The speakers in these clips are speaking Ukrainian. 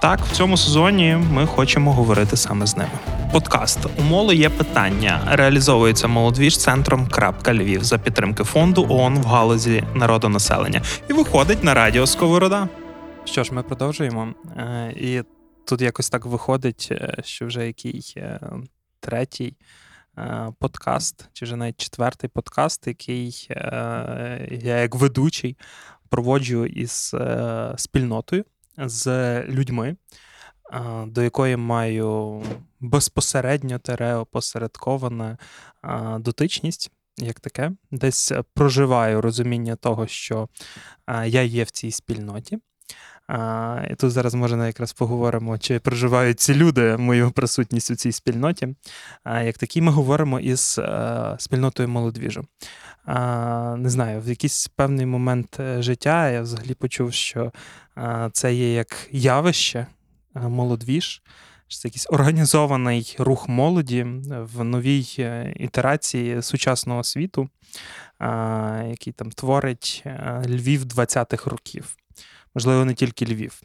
Так, в цьому сезоні ми хочемо говорити саме з ними. Подкаст у моло є питання. Реалізовується молодвіж центром Львів за підтримки фонду ООН в галузі народонаселення і виходить на радіо Сковорода. Що ж, ми продовжуємо. Е, і тут якось так виходить, е, що вже який е, третій подкаст, чи вже навіть четвертий подкаст, який я як ведучий проводжу із спільнотою з людьми, до якої маю безпосередньо тереопосередкована дотичність, як таке, десь проживаю розуміння того, що я є в цій спільноті. А, І тут зараз може якраз поговоримо, чи проживають ці люди мою присутність у цій спільноті. А, Як такі ми говоримо із а, спільнотою молодвіжу. А, Не знаю, в якийсь певний момент е, життя я взагалі почув, що а, це є як явище молодвіж. Що це якийсь організований рух молоді в новій е, ітерації сучасного світу, який там творить е, Львів 20-х років можливо, не тільки Львів.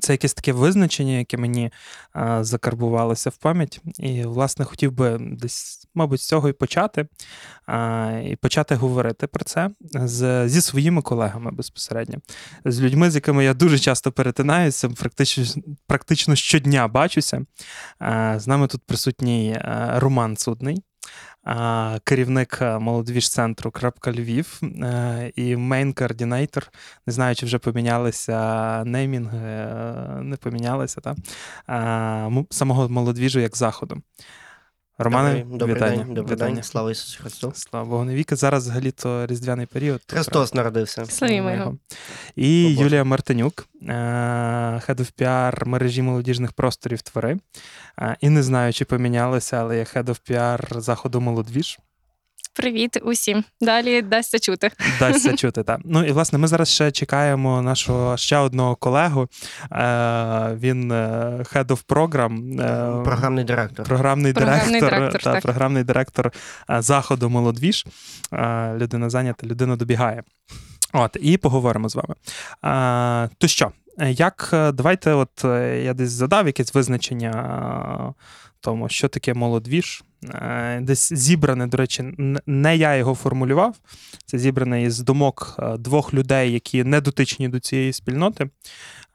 Це якесь таке визначення, яке мені закарбувалося в пам'ять. І, власне, хотів би десь, мабуть, з цього і почати, і почати говорити про це з, зі своїми колегами безпосередньо, з людьми, з якими я дуже часто перетинаюся, практично практично щодня бачуся. З нами тут присутній Роман Судний керівник молодвіжцентру центру Крапка Львів е, і main-координатор. Не знаю, чи вже помінялися неймінги, е, не помінялися, та? самого молодвіжу як заходу. Романе, добрий, вітання. День, добрий вітання. день, слава Ісусу Христу. Слава Богу, не віки. Зараз взагалі то різдвяний період. Христос то, народився. Слава його. І О, Юлія Мартинюк, Head of PR мережі молодіжних просторів твори. І не знаю, чи помінялися, але я Head of PR заходу молодвіж. Привіт усім. Далі дасться чути. Дасться чути, так. Ну і власне, ми зараз ще чекаємо нашого ще одного колегу. Е, Він е, Head of Program. Е, програмний директор. Програмний, програмний директор, директор та, програмний директор заходу Молодвіж. Людина зайнята, людина добігає. От, і поговоримо з вами. А, То що, як давайте, от я десь задав якесь визначення тому, що таке молодвіж. Е, десь зібране, до речі, не я його формулював. Це зібране із думок е, двох людей, які не дотичні до цієї спільноти,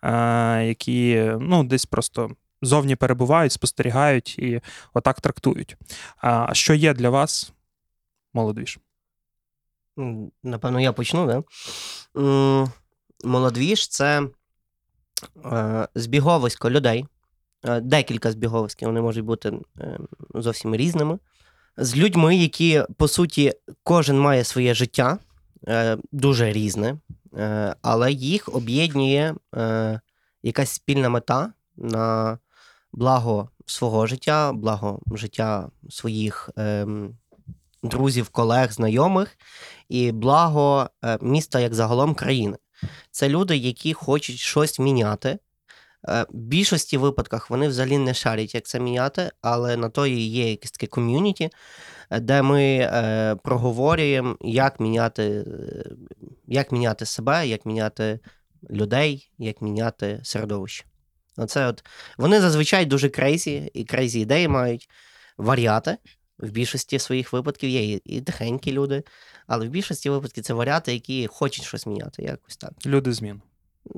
е, які ну, десь просто зовні перебувають, спостерігають і отак трактують. А що є для вас молодвіж? Напевно, я почну, да? Молодвіж це збіговисько людей. Е, декілька збіговисків, вони можуть бути е, зовсім різними. З людьми, які, по суті, кожен має своє життя е, дуже різне, але їх об'єднує якась спільна мета на благо свого життя, благо життя своїх друзів, колег, знайомих і благо міста як загалом країни. Це люди, які хочуть щось міняти. Е, в більшості випадках вони взагалі не шарять, як це міняти, але на то і є якесь таке ком'юніті, е, де ми е, проговорюємо, як міняти, е, як міняти себе, як міняти людей, як міняти середовище. Оце от Вони зазвичай дуже crazy і crazy ідеї мають варіати. В більшості своїх випадків є і тихенькі люди, але в більшості випадків це варіати, які хочуть щось міняти. якось так. Люди змін.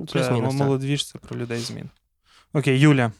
Це молодвіж, це про людей змін. Окей, Юля.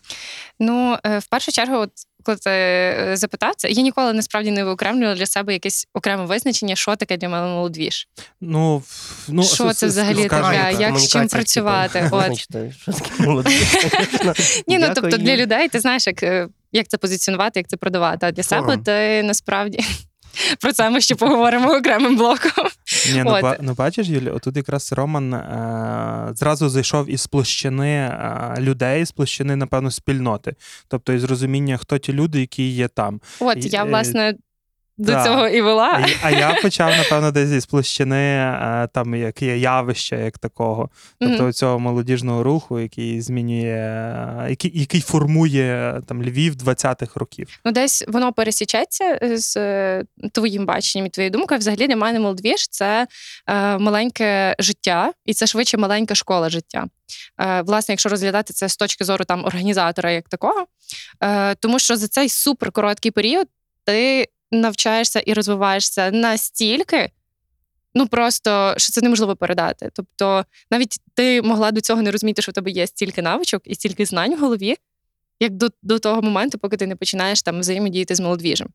Ну, е, в першу чергу, от коли ти е, запитався, я ніколи насправді не виокремлювала для себе якесь окреме визначення, що таке для мене молодвіж. Ну, ну Що це взагалі таке, як з чим працювати? От. Ні, ну тобто для людей ти знаєш, як е, як це позиціонувати, як це продавати. А для себе ти насправді. Про це ми ще поговоримо окремим блоком. Ні, ну, ба, ну бачиш, Юлі, отут якраз Роман е, зразу зайшов із площини е, людей, з площини, напевно, спільноти. Тобто із розуміння, хто ті люди, які є там. От, І, я, е, власне, до Так. цього і вела. А, а я почав, напевно, десь із площини е, там як є явища, як такого. Тобто Мгм. цього молодіжного руху, який змінює, е, який, який формує там Львів 20-х років. Ну, десь воно пересічеться з е, твоїм баченням і твоєю думкою. Взагалі для мене молодвіж це е, маленьке життя, і це швидше маленька школа життя. Е, власне, якщо розглядати це з точки зору там організатора як такого, е, тому що за цей суперкороткий період ти навчаєшся і розвиваєшся настільки. Ну просто що це неможливо передати. Тобто, навіть ти могла до цього не розуміти, що в тебе є стільки навичок і стільки знань в голові, як до, до того моменту, поки ти не починаєш там взаємодіяти з молодвіжем.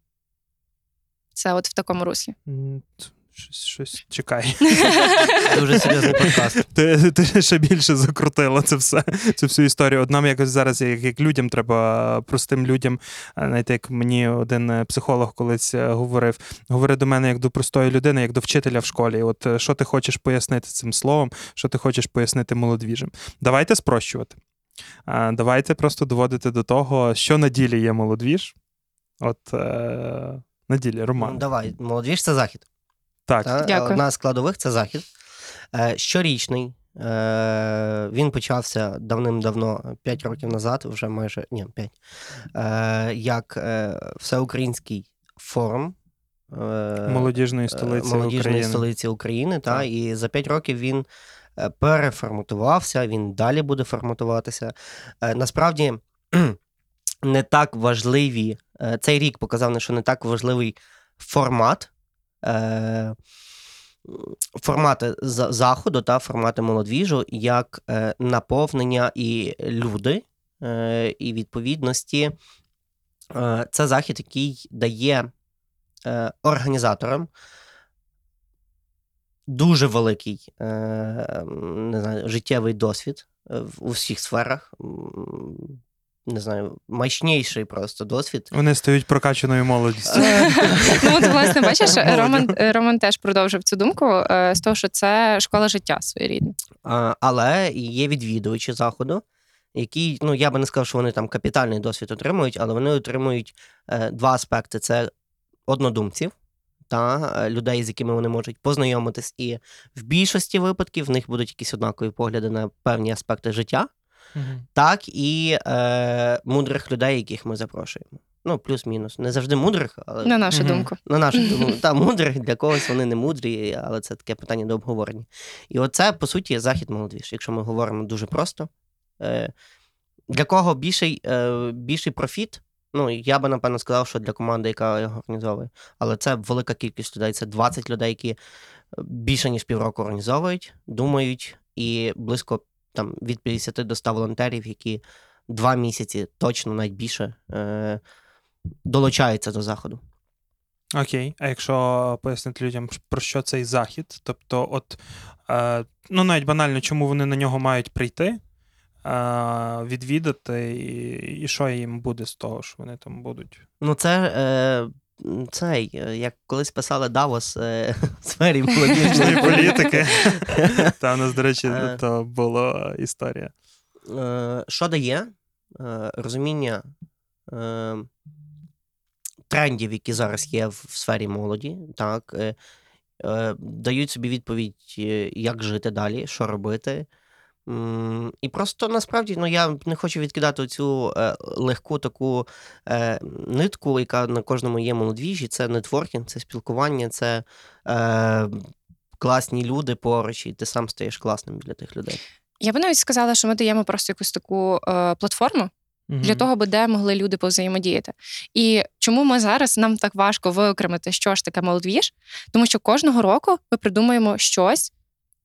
Це от в такому руслі. Щось, щось чекай. Дуже серйозний подкаст. Ти, ти ще більше закрутила це все, цю всю історію. От нам якось зараз, як, як людям, треба простим людям, е, знаєте, як мені один е, психолог колись е, говорив, говори до мене як до простої людини, як до вчителя в школі. От що ти хочеш пояснити цим словом, що ти хочеш пояснити молодвіжим. Давайте спрощувати. Давайте просто доводити до того, що на ділі є молодвіж. От е, на ділі, Роман. Ну, Давай, молодіж це захід. Так. Та? Дякую. Одна з складових це захід. Е, Щорічний. Е, Він почався давним-давно, 5 років назад, вже майже ні, 5, е, як е, всеукраїнський форум. е, Молодіжної е, столиці молодіжної України. столиці України. Та, Так. і за 5 років він е, переформатувався, він далі буде форматуватися. Е, Насправді не так важливі. е, Цей рік показав, що не так важливий формат. Е, Формати заходу та формати молодвіжу як е, наповнення і люди, е, і відповідності. Е, це захід, який дає е, організаторам дуже великий е, не знаю, життєвий досвід е, у всіх сферах. Не знаю, мощніший просто досвід. Вони стають прокачаною молодістю. Ну, от, власне, бачиш, Роман, Роман теж продовжив цю думку е, з того, що це школа життя своєрідне. Але є відвідувачі заходу, які, ну я би не сказав, що вони там капітальний досвід отримують, але вони отримують е, два аспекти: це однодумців та е, людей, з якими вони можуть познайомитись, і в більшості випадків в них будуть якісь однакові погляди на певні аспекти життя, так і е, мудрих людей, яких ми запрошуємо. Ну, плюс-мінус. Не завжди мудрих, але На нашу Мгм. думку. на нашу думку, та мудрих для когось вони не мудрі, але це таке питання до обговорення. І оце, по суті, захід молодіж, якщо ми говоримо дуже просто. Е, Для кого більший, е, більший профіт? Ну, я би напевно сказав, що для команди, яка його організовує. Але це велика кількість людей. Це 20 людей, які більше ніж півроку організовують, думають, і близько там від 50 до 100 волонтерів, які два місяці точно навіть більше е, долучаються до заходу. Окей, а якщо пояснити людям, про що цей захід? Тобто, от е, ну навіть банально, чому вони на нього мають прийти, е, відвідати, і, і що їм буде з того, що вони там будуть? Ну, це е, цей, е, як колись писали Давос е, в сфері молодіжної політики. Та у нас, до речі, Е. то була історія. Що дає розуміння трендів, які зараз є в сфері молоді, так, дають собі відповідь, як жити далі, що робити. І просто насправді ну, я не хочу відкидати цю е, легку таку е, нитку, яка на кожному є молодвіжі. Це нетворкінг, це спілкування, це е, класні люди поруч, і ти сам стаєш класним для тих людей. Я би навіть сказала, що ми даємо просто якусь таку е, платформу для того, аби де могли люди повзаємодіяти. І чому ми зараз нам так важко виокремити, що ж таке молодвіж? Тому що кожного року ми придумуємо щось,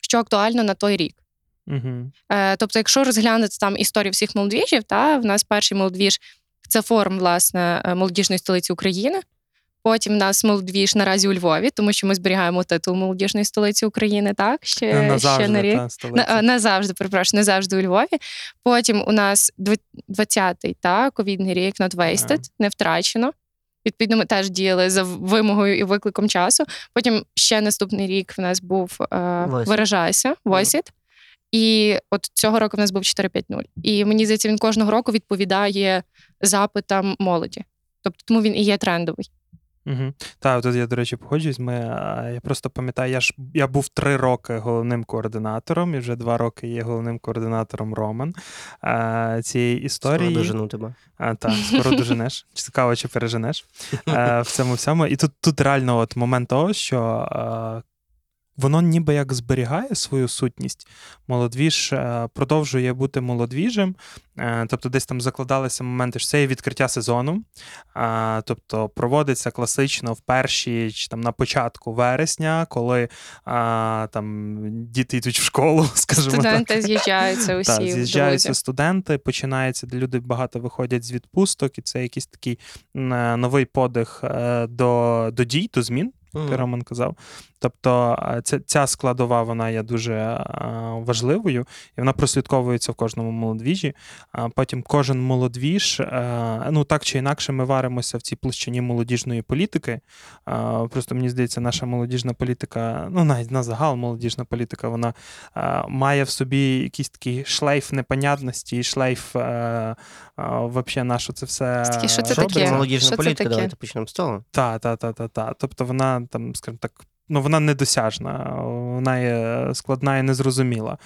що актуально на той рік. Мгм. Е, тобто, якщо розглянути там історію всіх молодвіжів, та в нас перший молодвіж це форум власне е, молодіжної столиці України. Потім в нас молодвіж наразі у Львові, тому що ми зберігаємо титул молодіжної столиці України. Так ще, ще Назавжди, на рік. та, е, не завжди, перепрошую, не завжди у Львові. Потім у нас дв- 20-й, та, ковідний рік Not Wasted, Ага. не втрачено. Відповідно, ми теж діяли за вимогою і викликом часу. Потім ще наступний рік в нас був е. Виражайся, Voiced. І от цього року в нас був 4-5-0. І мені здається, він кожного року відповідає запитам молоді. Тобто, тому він і є трендовий. Угу. Так, тут я, до речі, погоджуюсь. Ми, Я просто пам'ятаю, я ж я був три роки головним координатором, і вже два роки є головним координатором Роман цієї історії. Скоро дожену тебе. А, Так, скоро доженеш. Цікаво, чи переженеш в цьому всьому. І тут тут реально от момент того, що воно ніби як зберігає свою сутність. Молодвіж е, продовжує бути молодвіжим, е, тобто десь там закладалися моменти, що це є відкриття сезону, тобто проводиться класично в перші чи там на початку вересня, коли там діти йдуть в школу, скажімо Студенти так. з'їжджаються усі. Так, З'їжджаються студенти, починається, де люди багато виходять з відпусток, і це якийсь такий новий подих е, до, до дій, до змін як Роман казав. Тобто ця, ця складова вона є дуже важливою, і вона прослідковується в кожному молодвіжі. А Потім кожен молодвіж, ну так чи інакше, ми варимося в цій площині молодіжної політики. Просто мені здається, наша молодіжна політика, ну навіть на загал молодіжна політика, вона має в собі якийсь такий шлейф непонятності, шлейф взагалі на що це все. Що це таке? Молодіжна що політика, давайте почнемо з того. Так, так, так, так. Тобто вона там, скажімо так, ну вона недосяжна, вона є складна і незрозуміла.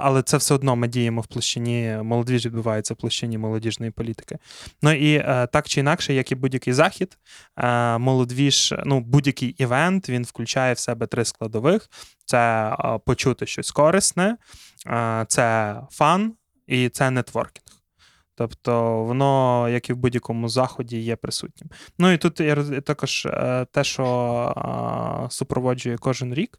Але це все одно ми діємо в площині, молодіж відбувається в площині молодіжної політики. Ну і е, так чи інакше, як і будь-який захід, е, молодвіж, ну будь-який івент він включає в себе три складових: це е, почути щось корисне, це фан і це нетворкінг. Тобто воно, як і в будь-якому заході, є присутнім. Ну і тут я також е, те, що супроводжує кожен рік,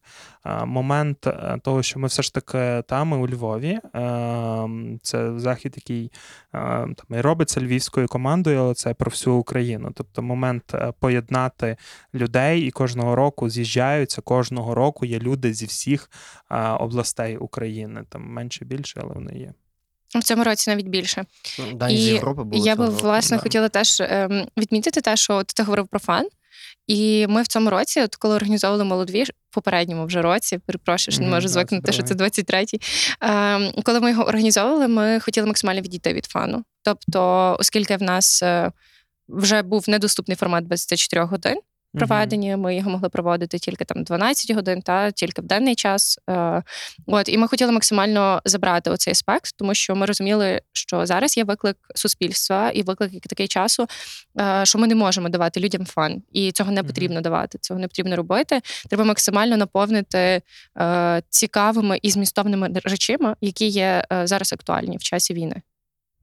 момент е, того, що ми все ж таки там у Львові. Е, це захід, який там і робиться львівською командою, але це про всю Україну. Тобто, момент поєднати людей і кожного року з'їжджаються. Кожного року є люди зі всіх областей України. Там менше більше, але вони є. В цьому році навіть більше. Да, і з Європи було я би власне да. хотіла теж ем, відмітити те, що ти говорив про фан. І ми в цьому році, от коли організовували молодві, в попередньому вже році, перепрошую, що не можу звикнути, що це 23-й. Ем, коли ми його організовували, ми хотіли максимально відійти від фану. Тобто, оскільки в нас е, вже був недоступний формат 24 годин, проведені. Ми його могли проводити тільки там 12 годин, та тільки в денний час. Е, от і ми хотіли максимально забрати оцей аспект, тому що ми розуміли, що зараз є виклик суспільства і виклик такий часу, е, що ми не можемо давати людям фан, і цього не потрібно давати. Цього не потрібно робити. Треба максимально наповнити е, цікавими і змістовними речами, які є зараз актуальні в часі війни.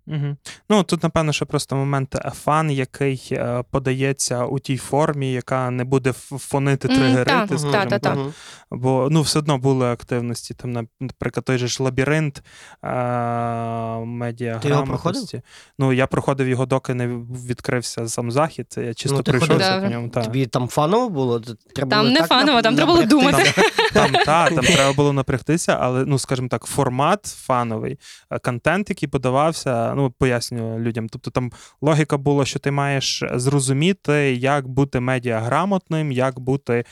Угу. Ну тут, напевно, що просто момент fun, який е, подається у тій формі, яка не буде фонити тригерити, mm, скажімо та, так. Та, Бо ну, все одно були активності. Там, наприклад, той же ж лабіринт е- медіаграмотності. Ну, я проходив його, доки не відкрився сам захід. Я чисто ну, прийшовся по ньому. Та. Тобі там фаново було? Треба там було не так фаново, там треба було думати. Там, там, та, там треба було напрягтися, але, ну, скажімо так, формат фановий, е, контент, який подавався ну пояснюю людям. Тобто там логіка була, що ти маєш зрозуміти, як бути медіаграмотним, як бути е,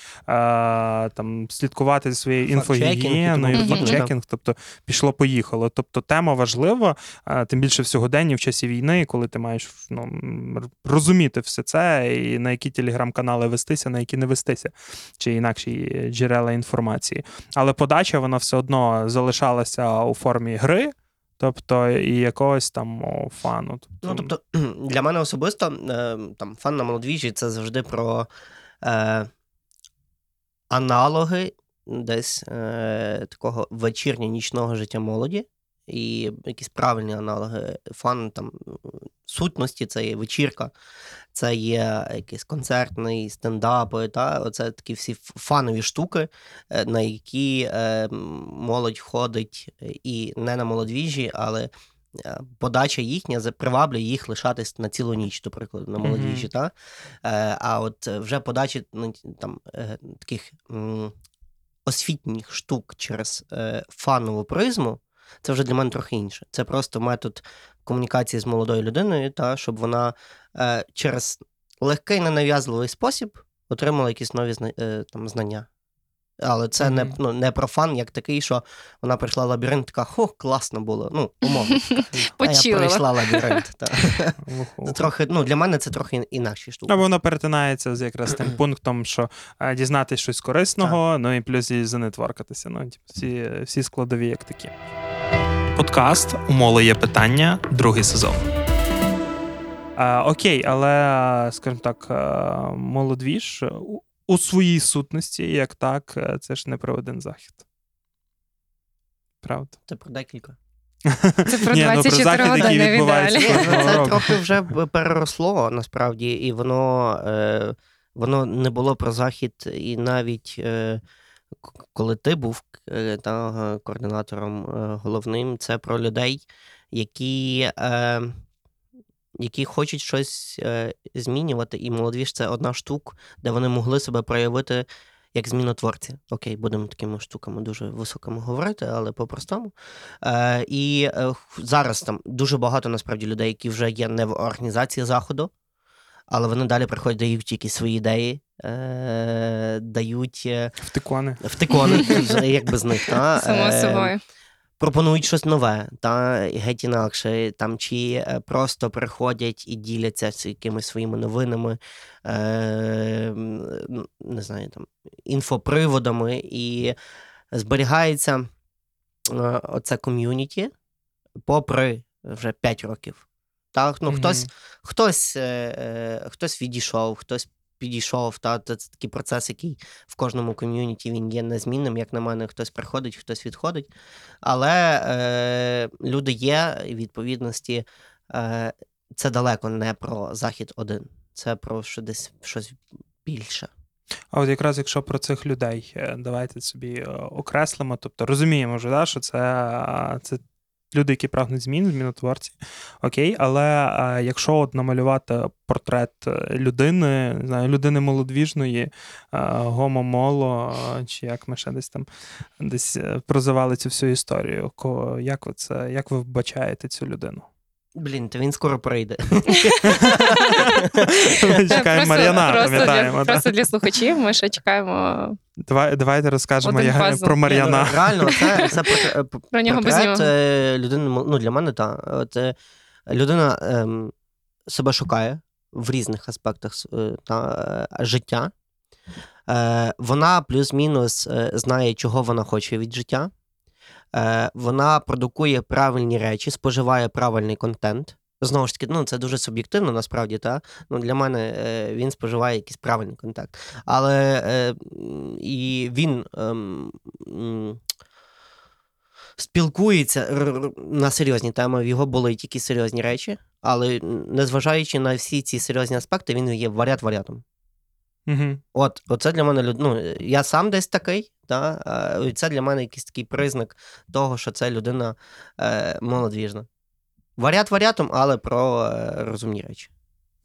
там слідкувати за своєю інфогігієною, фактчекінг. Тобто пішло-поїхало. Тобто тема важлива, е, тим більше в сьогоденні, в часі війни, коли ти маєш ну, розуміти все це, і на які телеграм-канали вестися, на які не вестися, чи інакші джерела інформації. Але подача вона все одно залишалася у формі гри. Тобто і якогось там о, фану. Тобто... Ну, тобто, для мене особисто е, там fun на молодвіжі це завжди про е, аналоги десь е, такого вечірнього нічного життя молоді. І якісь правильні аналоги fun там сутності, це є вечірка, це є якийсь концертний стендап, та оце такі всі фанові штуки, е, на які е, молодь ходить і не на молодвіжі, але е, подача їхня приваблює їх лишатись на цілу ніч, до прикладу, на молодвіжі. Mm-hmm. Та? А от вже подачі ну, там таких освітніх штук через фанову призму. Це вже для мене трохи інше. Це просто метод комунікації з молодою людиною, та щоб вона е, через легкий ненав'язливий спосіб отримала якісь нові е, там, знання. Але це не, ну, не про фан, як такий, що вона прийшла в лабіринт, така хо, класно було. Ну, умовно. А я пройшла лабіринт. Це трохи, ну, для мене це трохи інакші штуки. Або воно перетинається з якраз тим пунктом, що е, дізнатись щось корисного, ну і плюс і занетворкатися. Ну, типу, всі, всі складові як такі. Подкаст Умоло є питання, другий сезон. Е, окей, але, скажімо так, молодвіж у, у своїй сутності, як так, е, це ж не про один захід. Правда? Це про декілька. Це про Ні, ну, про 24 захід, який години відбувається ну, це трохи вже переросло насправді, і воно, е, воно не було про захід, і навіть е, коли ти був е, та, координатором е, головним, це про людей, які, е, які хочуть щось е, змінювати. І молодіж це одна штук, де вони могли себе проявити. Як змінотворці. Окей, будемо такими штуками дуже високими говорити, але по-простому. Е, і зараз там дуже багато насправді людей, які вже є не в організації заходу, але вони далі приходять, дають якісь свої ідеї, е, дають е, Втикони. втикони, як без них. Та, Само е, собою. пропонують щось нове, та геть інакше, там чи просто приходять і діляться з якимись своїми новинами, е, ну, не знаю, там, інфоприводами, і зберігається е, оце ком'юніті попри вже 5 років. Так, ну, Мгм. хтось, хтось, е, хтось відійшов, хтось підійшов. Та, це такий процес, який в кожному ком'юніті він є незмінним. Як на мене, хтось приходить, хтось відходить. Але е, люди є, відповідності е, це далеко не про захід один. Це про що десь щось більше. А от якраз якщо про цих людей, е, давайте собі е, окреслимо. Тобто розуміємо вже, да, що це, це люди, які прагнуть змін, змінотворці. Окей, але е, якщо от намалювати портрет е, людини, не знаю, людини молодвіжної, е, гомо-моло, е, чи як ми ще десь там десь прозивали цю всю історію, ко- як ви це, як ви вбачаєте цю людину? Блін, то він скоро прийде. Ми чекаємо Мар'яна, просто, пам'ятаємо. для, просто для слухачів ми ще чекаємо Давай, давайте розкажемо я, про Мар'яна. Ну, Реально, це, це портрет, Про нього без портрет е, людини, ну для мене так. От, е, людина ем, себе шукає в різних аспектах е, та, е, життя. Е, вона плюс-мінус е, знає, чого вона хоче від життя. Е, вона продукує правильні речі, споживає правильний контент. Знову ж таки, ну це дуже суб'єктивно, насправді, та? Ну, для мене е, він споживає якийсь правильний контент. Але е, і він м, спілкується на серйозні теми, в його болить якісь серйозні речі, але незважаючи на всі ці серйозні аспекти, він є варіат варіатом. Угу. От, оце для мене люд- ну, я сам десь такий, та, і це для мене якийсь такий признак того, що це людина е, молодвіжна. Варіат варіатом, але про е, розумні речі.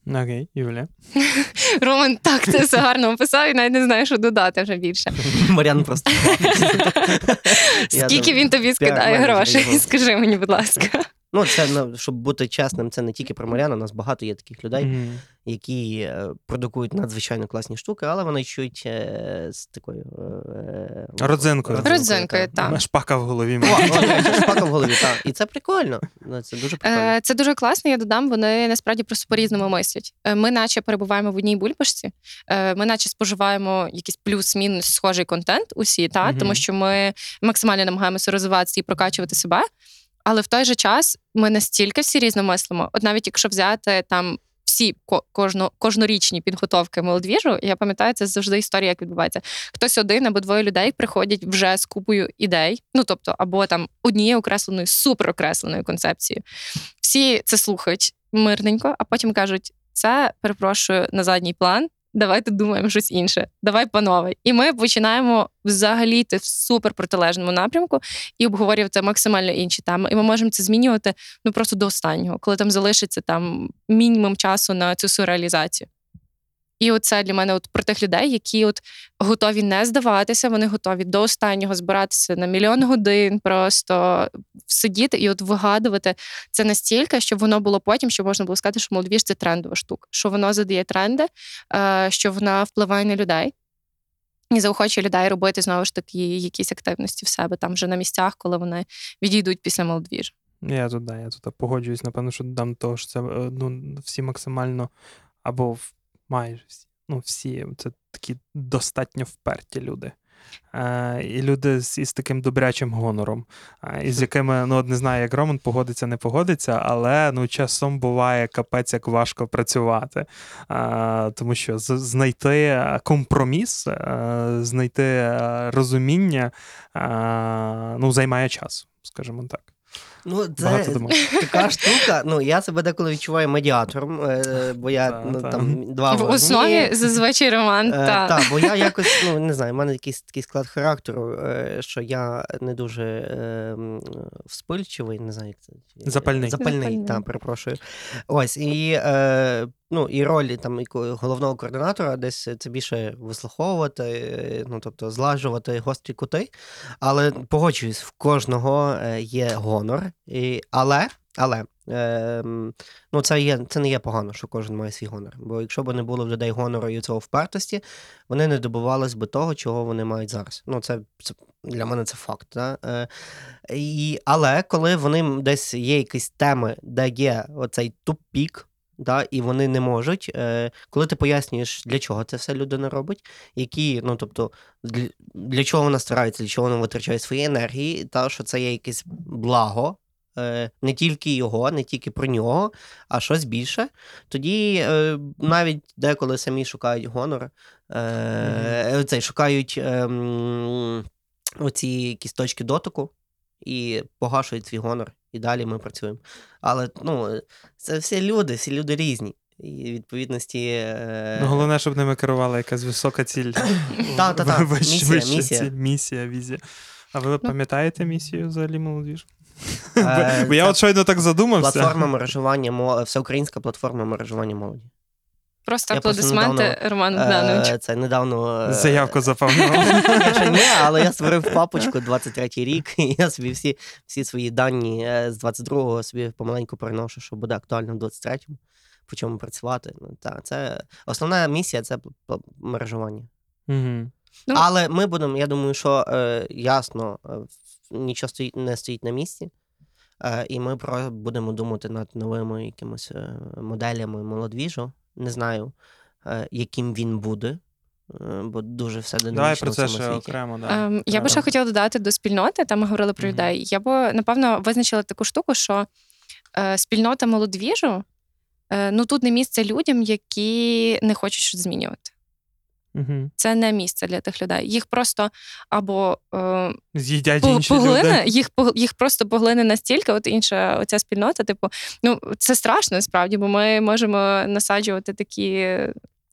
Окей, Юля. Роман так це все гарно описав і навіть не знаю, що додати вже більше. Мар'ян просто. Скільки він тобі скидає грошей? Скажи мені, будь ласка. Ну, це ну, щоб бути чесним, це не тільки про Мар'яна, у нас багато є таких людей, Мгм. які е, продукують надзвичайно класні штуки, але вони чують е, з такою е, Родзинкою. Родзинкою, та. так. Шпака в голові. О, о, шпака в голові, так. І це прикольно. Ну, Це дуже прикольно. Е, Це дуже класно. Я додам. Вони насправді просто по-різному мислять. Е, Ми, наче, перебуваємо в одній бульбашці. е, Ми, наче, споживаємо якийсь плюс-мінус схожий контент усі, та Мгм. тому що ми максимально намагаємося розвиватися і прокачувати себе. Але в той же час ми настільки всі різно мислимо. От навіть якщо взяти там. Всі ко- кожно, кожнорічні підготовки молодвіжу, я пам'ятаю, це завжди історія, як відбувається. Хтось один або двоє людей приходять вже з купою ідей, ну тобто, або там однією окресленою, суперокресленою концепцією. Всі це слухають мирненько, а потім кажуть: це перепрошую на задній план. Давайте думаємо щось інше. Давай, панове. І ми починаємо взагалі йти в супер протилежному напрямку і обговорювати максимально інші теми. І ми можемо це змінювати ну просто до останнього, коли там залишиться там мінімум часу на цю суреалізацію. І оце для мене от про тих людей, які от готові не здаватися, вони готові до останнього збиратися на мільйон годин, просто сидіти і от вигадувати це настільки, щоб воно було потім, щоб можна було сказати, що молодіж це трендова штука, що воно задає тренди, е, що вона впливає на людей. і заохочує людей робити знову ж таки якісь активності в себе там вже на місцях, коли вони відійдуть після молодвіж. Я тут, да, я тут погоджуюсь, напевно, що додам того, що це е, ну, всі максимально або майже всі, ну, всі це такі достатньо вперті люди. Е, І люди з із таким добрячим гонором, е, із якими ну, не знаю, як Роман погодиться, не погодиться, але ну, часом буває капець, як важко працювати. Е, Тому що знайти компроміс, е, знайти е, розуміння е, ну, займає час, скажімо так. Ну, це така штука. Ну, я себе деколи відчуваю медіатором, е, бо я та, ну, та. там два в основі зазвичай роман. Е, та. Так, бо я якось, ну не знаю, в мене якийсь такий склад характеру, е, що я не дуже е, вспильчивий, не знаю, як це. Запальний. Запальний, Запальний. так, перепрошую. Ось, і е, ну, і роль там головного координатора десь це більше вислуховувати, ну тобто злажувати гострі кути. Але погоджуюсь, в кожного е, є гонор. І, Але але е, ну, це є, це не є погано, що кожен має свій гонор. Бо якщо б не було в людей гонору і цього впертості, вони не добувались би того, чого вони мають зараз. Ну, це, це Для мене це факт. Да? Е, і, Але коли вони десь є якісь теми, де є оцей тупік, да, і вони не можуть. Е, Коли ти пояснюєш, для чого це все людина робить, які, ну тобто, для, для чого вона старається, для чого вона витрачає свої енергії, та що це є якесь благо. Е, не тільки його, не тільки про нього, а щось більше. Тоді е, навіть деколи самі шукають гонор, mm-hmm. цей, шукають е, оці якісь точки дотику і погашують свій гонор і далі ми працюємо. Але ну, це всі люди, всі люди різні. І відповідності. Е... Ну, Головне, щоб ними керувала якась висока ціль. Так, так, так. Місія, місія. місія, візія. А ви ну. пам'ятаєте місію взагалі молодіж? Е, Бо я от щойно так задумався. Платформа мережування, всеукраїнська платформа мережування молоді. Просто аплодисменти Роману Богдановичу. Це недавно. Е, Заявку заповнив. Ні, але я створив папочку 23-й рік, і я собі всі всі свої дані е, з 22-го собі помаленьку переношу, що буде актуально в 23-му, по чому працювати. Ну, та, це Основна місія це мережування. Угу. Ну, Але ми будемо, я думаю, що е, ясно, е, нічого стоїть, не стоїть на місці. Е, і ми про будемо думати над новими якимись моделями молодвіжу не знаю, е, яким він буде. Е, бо дуже все динамічно. Давай про це ще окремо. Да. Ем, я би ще хотіла додати до спільноти, там ми говорили про mm-hmm. людей. Я б, напевно, визначила таку штуку, що е, спільнота молодвіжу е, ну тут не місце людям, які не хочуть щось змінювати. Угу. Це не місце для тих людей. Їх просто або е, з'їдять інші поглине, люди. їх їх просто поглине настільки. От інша оця спільнота, типу, ну це страшно насправді, бо ми можемо насаджувати такі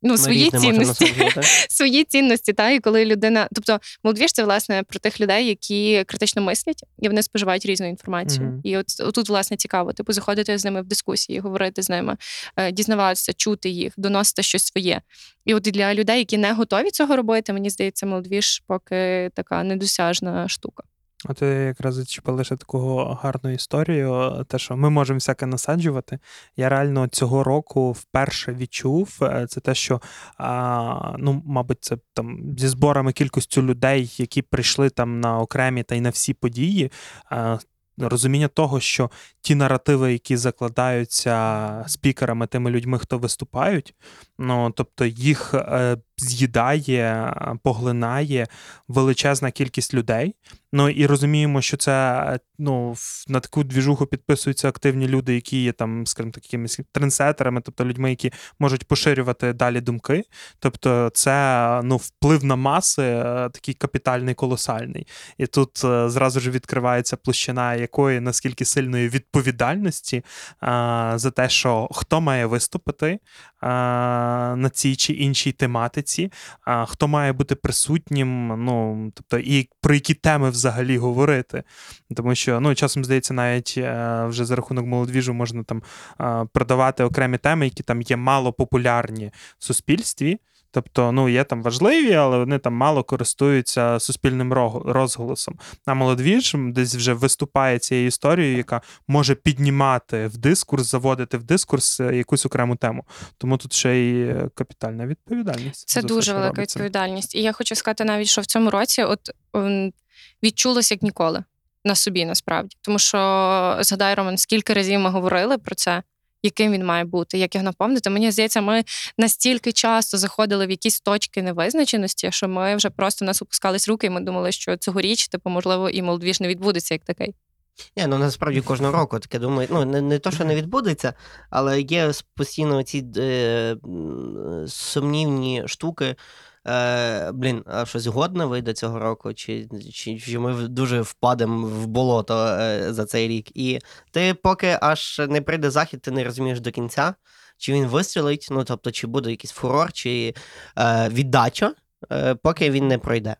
ну, свої цінності, свої цінності, та і коли людина, тобто молодвіж це власне про тих людей, які критично мислять і вони споживають різну інформацію. Mm-hmm. І от тут, власне, цікаво, типу, заходити з ними в дискусії, говорити з ними, е, дізнаватися, чути їх, доносити щось своє. І от для людей, які не готові цього робити, мені здається, молодвіж поки така недосяжна штука. От якраз зачепили лише таку гарну історію, те, що ми можемо всяке насаджувати. Я реально цього року вперше відчув е, це те, що а, ну, мабуть, це там зі зборами кількістю людей, які прийшли там на окремі та й на всі події. А, Розуміння того, що ті наративи, які закладаються спікерами, тими людьми, хто виступають, ну тобто їх е, з'їдає, поглинає величезна кількість людей. Ну і розуміємо, що це ну, на таку двіжуху підписуються активні люди, які є там, скажімо так, якимись трендсетерами, тобто людьми, які можуть поширювати далі думки. Тобто, це ну, вплив на маси е, такий капітальний, колосальний. І тут е, зразу ж відкривається площина якої наскільки сильної відповідальності а, за те, що хто має виступити на цій чи іншій тематиці, хто має бути присутнім, ну тобто, і про які теми взагалі говорити. Тому що ну, часом здається, навіть е, вже за рахунок молодвіжу можна там продавати окремі теми, які там є мало популярні в суспільстві. Тобто, ну є там важливі, але вони там мало користуються суспільним розголосом. А молодвіж десь вже виступає цією історією, яка може піднімати в дискурс, заводити в дискурс е, якусь окрему тему. Тому тут ще й капітальна відповідальність. Це дуже велика робиться. відповідальність. І я хочу сказати навіть, що в цьому році от відчулося як ніколи на собі, насправді. Тому що згадай, Роман, скільки разів ми говорили про це яким він має бути, як його наповнити. Мені здається, ми настільки часто заходили в якісь точки невизначеності, що ми вже просто нас опускались руки, і ми думали, що цьогоріч, типу, можливо, і молодвіж не відбудеться як такий. Ні, ну насправді кожного року таке думаю. Ну, не не то, що не відбудеться, але є постійно ці е, сумнівні штуки, Е, Блін, а щось годне вийде цього року, чи чи, чи ми дуже впадемо в болото е, за цей рік. І ти, поки аж не прийде захід, ти не розумієш до кінця, чи він вистрілить, ну тобто, чи буде якийсь фурор, чи е, віддача, поки він не пройде.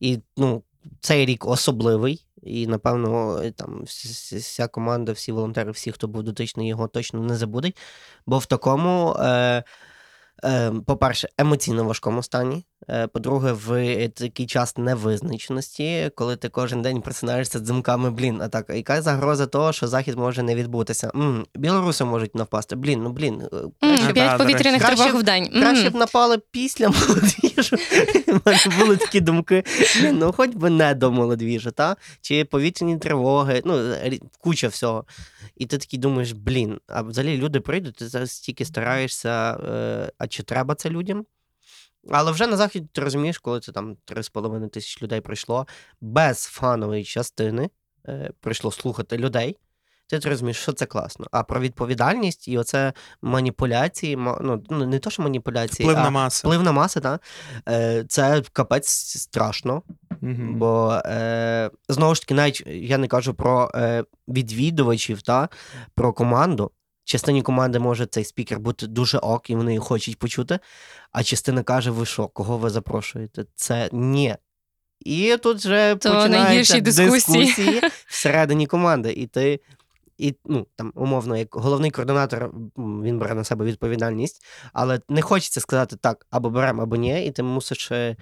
І ну, цей рік особливий. І, напевно, там вся команда, всі волонтери, всі, хто був дотичний, його точно не забудуть. Бо в такому е, по-перше, емоційно важкому стані. Е, по-друге, в такий час невизначеності, коли ти кожен день просинаєшся з думками, блін, а так, яка загроза того, що захід може не відбутися? М-м, білоруси можуть навпасти. Блін, ну блін. Краще, П'ять повітряних тривог в день. Краще б напали після молодвіжу. Були такі думки. Ну хоч би не до молодвіжу, та? Чи повітряні тривоги, ну, куча всього. І ти такий думаєш, блін, а взагалі люди прийдуть, ти зараз стільки стараєшся, е, а чи треба це людям? Але вже на захід ти розумієш, коли це там 3,5 тисяч людей прийшло, без фанової частини е, прийшло слухати людей. Ти розумієш, що це класно. А про відповідальність і оце маніпуляції, ну, ну не то, що маніпуляції, вплив а на маси. Вплив на маси, так. Е, це капець страшно. Угу. Бо е, знову ж таки, навіть я не кажу про е, відвідувачів, та, про команду частині команди може цей спікер бути дуже ок, і вони хочуть почути. А частина каже: ви що, кого ви запрошуєте? Це ні. І тут вже То починаються дискусії. дискусії всередині команди. І ти, і, ну, там, умовно, як головний координатор, він бере на себе відповідальність, але не хочеться сказати так, або беремо, або ні, і ти мусиш е,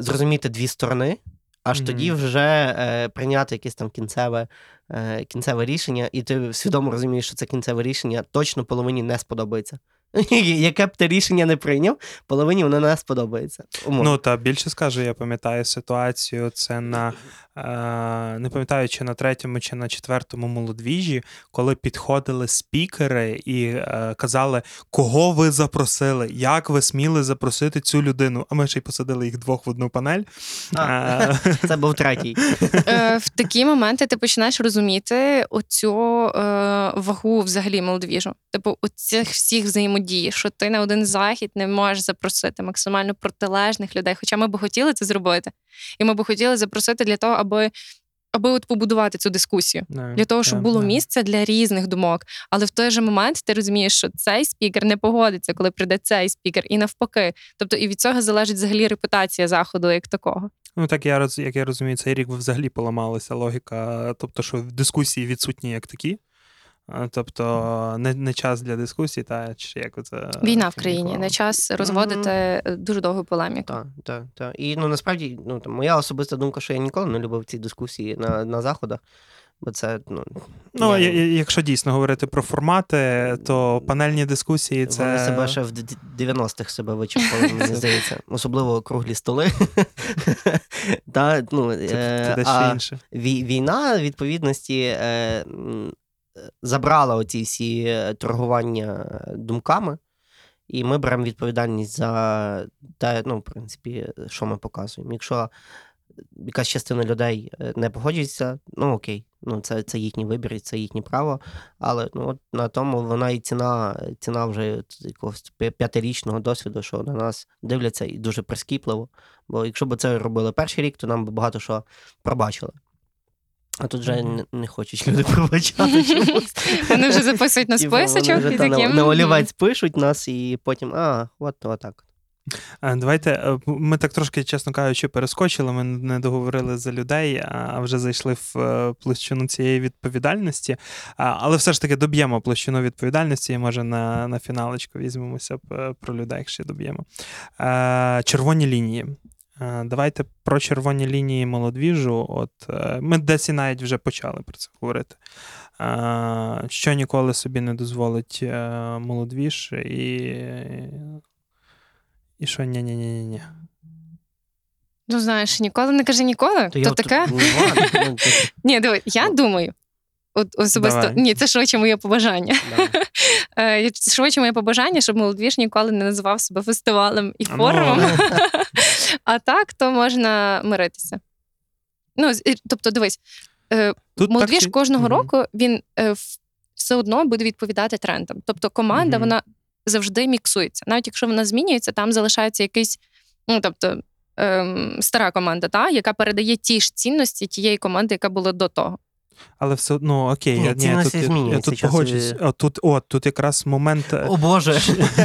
зрозуміти дві сторони аж mm-hmm. тоді вже е, прийняти якесь там кінцеве е, кінцеве рішення, і ти свідомо розумієш, що це кінцеве рішення точно половині не сподобається. Яке б ти рішення не прийняв, половині воно не сподобається. Умовно. Ну та більше скажу, я пам'ятаю ситуацію. Це на е, не пам'ятаю, чи на третьому, чи на четвертому молодвіжі, коли підходили спікери і е, казали, кого ви запросили, як ви сміли запросити цю людину. А ми ще й посадили їх двох в одну панель. А, е, Це був третій. Е, в такі моменти ти починаєш розуміти оцю вагу взагалі молодвіжу. Типу, оцих всіх взаємодій, що ти на один захід не можеш запросити максимально протилежних людей. Хоча ми б хотіли це зробити. І ми б хотіли запросити для того, аби. Аби от побудувати цю дискусію не, для того, щоб не, було не. місце для різних думок. Але в той же момент ти розумієш, що цей спікер не погодиться, коли прийде цей спікер, і навпаки. Тобто, і від цього залежить взагалі репутація заходу як такого. Ну так я як я розумію, цей рік взагалі поламалася логіка, тобто, що дискусії відсутні як такі. Тобто не не час для дискусії, та чи як це війна в країні, не час розводити mm-hmm. дуже довгу полеміку. Так, так, так. І ну насправді ну там моя особиста думка, що я ніколи не любив ці дискусії на на заходах. Бо це ну ну я... якщо дійсно говорити про формати, то панельні дискусії це Вони себе ще в 90-х себе вичерпали, мені здається, особливо круглі столи. Та, ну, це, а інше. Війна відповідності е, забрала оці всі е, торгування думками, і ми беремо відповідальність за те, ну, в принципі, що ми показуємо. Якщо якась частина людей е, не погоджується, ну окей, ну це це їхній вибір, це їхнє право. Але ну, от на тому вона і ціна ціна вже якогось п'ятирічного досвіду, що на нас дивляться і дуже прискіпливо. Бо якщо б це робили перший рік, то нам би багато що пробачили. А тут вже mm-hmm. не, не хочуть люди пробачати чомусь. Вони вже записують на списочок. і таким. На олівець пишуть нас, і потім, а, от отак. Е, Давайте е, ми так трошки, чесно кажучи, перескочили. Ми не договорили за людей, а вже зайшли в е, площину цієї відповідальності. Але все ж таки доб'ємо площину відповідальності, і може на, на фіналочку візьмемося е, про людей, якщо доб'ємо. Червоні лінії. Е, Давайте про червоні лінії молодвіжу. От е, ми десь і навіть вже почали про це говорити. Е, Що ніколи собі не дозволить молодвіж, і, і що ні ні ні ні ні Ну, знаєш, ніколи не кажи ніколи. То, я таке. ну, ну, Ні, диви, я думаю. От особисто Давай. ні, це швидше моє побажання. швидше моє побажання, щоб молодвіж ніколи не називав себе фестивалем і Ну, форумом. А так, то можна миритися. Ну, тобто, дивись, е, Тут молодвіж так, кожного року він е, все одно буде відповідати трендам. Тобто команда Мгм. вона завжди міксується. Навіть якщо вона змінюється, там залишається якийсь, ну тобто. ем, Стара команда, та, яка передає ті ж цінності тієї команди, яка була до того. Але все одно окей, Ні, я, ні, тут, я, я тут погоджуюсь. е. Тут, о, тут якраз момент. е, О Боже.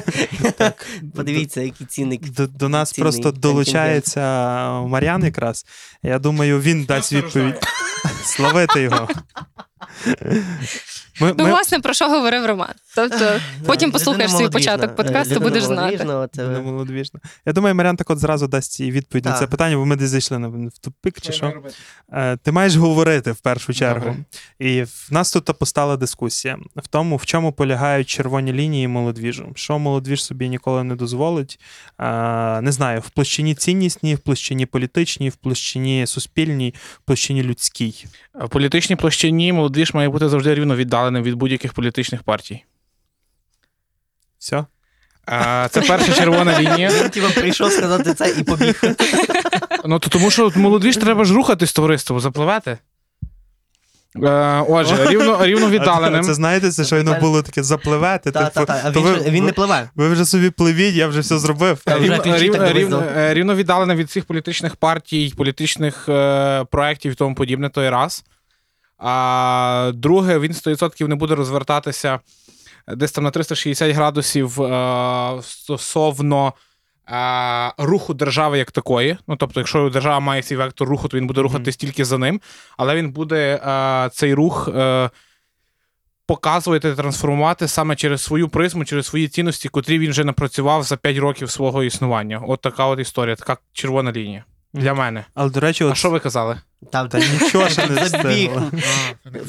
так, Подивіться, які ціни. До, до нас ціни, просто долучається Мар'ян якраз. Я думаю, він дасть відповідь. Славити його. Ми, Ну, ми, власне, про що говорив Роман. Тобто, потім Да, послухаєш свій початок подкасту, Людина будеш знати. молодвіжна, е. Я думаю, Мар'ян так от зразу дасть і відповідь на це питання, бо ми десь зайшли на в тупик чи що. Е, Ти маєш говорити в першу чергу. Добре. І в нас тут постала дискусія в тому, в чому полягають червоні лінії молодвіжу. Що молодвіж собі ніколи не дозволить. Е, Не знаю, в площині ціннісній, в площині політичній, в площині суспільній, в площині людській. В політичній площині молодіж має бути завжди рівно віддаленим від будь-яких політичних партій. Все? А, Це перша червона лінія. Він типу, прийшов сказати це і побіг. Ну то тому, що молодіж треба ж рухатись товариство, запливати. Е, Отже, рівно, рівно віддаленим. Це знаєте, це щойно було таке запливати. Та, типу, та, та. А то він ви- він не пливе. Ви вже собі пливіть, я вже все зробив. Та вже Рівно, ключі рівно, рівно, е, рівно віддалене від всіх політичних партій, політичних е, проєктів і тому подібне, той раз. А друге, він 100% не буде розвертатися десь там на 360 градусів е, стосовно е, руху держави як такої. Ну, тобто, якщо держава має свій вектор руху, то він буде рухатись тільки за ним, але він буде е, цей рух. Е, Показувати, трансформувати саме через свою призму, через свої цінності, котрі він вже напрацював за 5 років свого існування. От така от історія, така червона лінія для мене. Але, до речі, А от... що ви казали? Та, Та нічого ще не Забіг.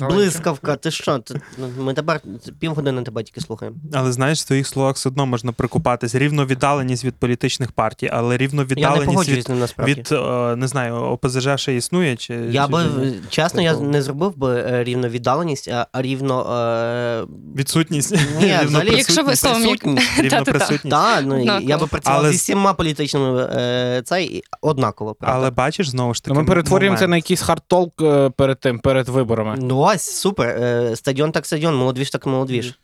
Блискавка, ти що? Ти- ну, Ми тепер півгодини тебе тільки слухаємо. Але знаєш, в твоїх словах все одно можна прикупатись. Рівно віддаленість від політичних партій, але рівно Я не віддаленість погоджуюсь від, з ним насправді. від е, не знаю, ОПЗЖ ще існує. Чи, Я чи би, чесно, я не зробив би е, рівно віддаленість, а а рівно. Е... відсутність. Ні, Рівно взагалі, Якщо ви словом як- присутність. Рівно Та-та-та. присутність. Та, ну, Однаково. я би працював Але зі всіма політичними е, цей однаково. Правда? Але бачиш, знову ж таки. Ну, ми перетворюємо це на якийсь хард-толк е, перед тим, перед виборами. Ну ось, супер. Е, Стадіон так стадіон, молодвіж так молодвіж.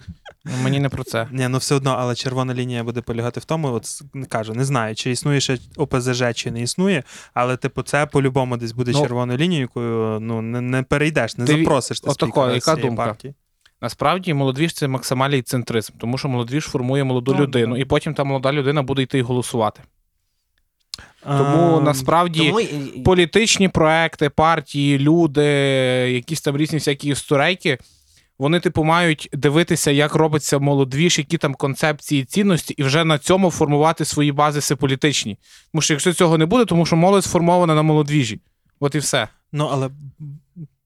Ну, Мені не про це. Ні, ну все одно, але червона лінія буде полягати в тому, от кажу, не знаю, чи існує ще ОПЗЖ, чи не існує, але типу, це по-любому десь буде Ну, червоною лінією, якою ну не, не перейдеш, не Диві- запросиш ти спікера яка цієї думка? партії. Насправді молодвіж це максимальний центризм, тому що молодвіж формує молоду Ну, людину, да. і потім та молода людина буде йти і голосувати. Тому насправді Тому політичні проекти, партії, люди, якісь там різні всякі історейки, вони, типу, мають дивитися, як робиться молодвіж, які там концепції, цінності, і вже на цьому формувати свої базиси політичні. Тому що якщо цього не буде, тому що молодь сформована на молодвіжі. От і все. Ну, але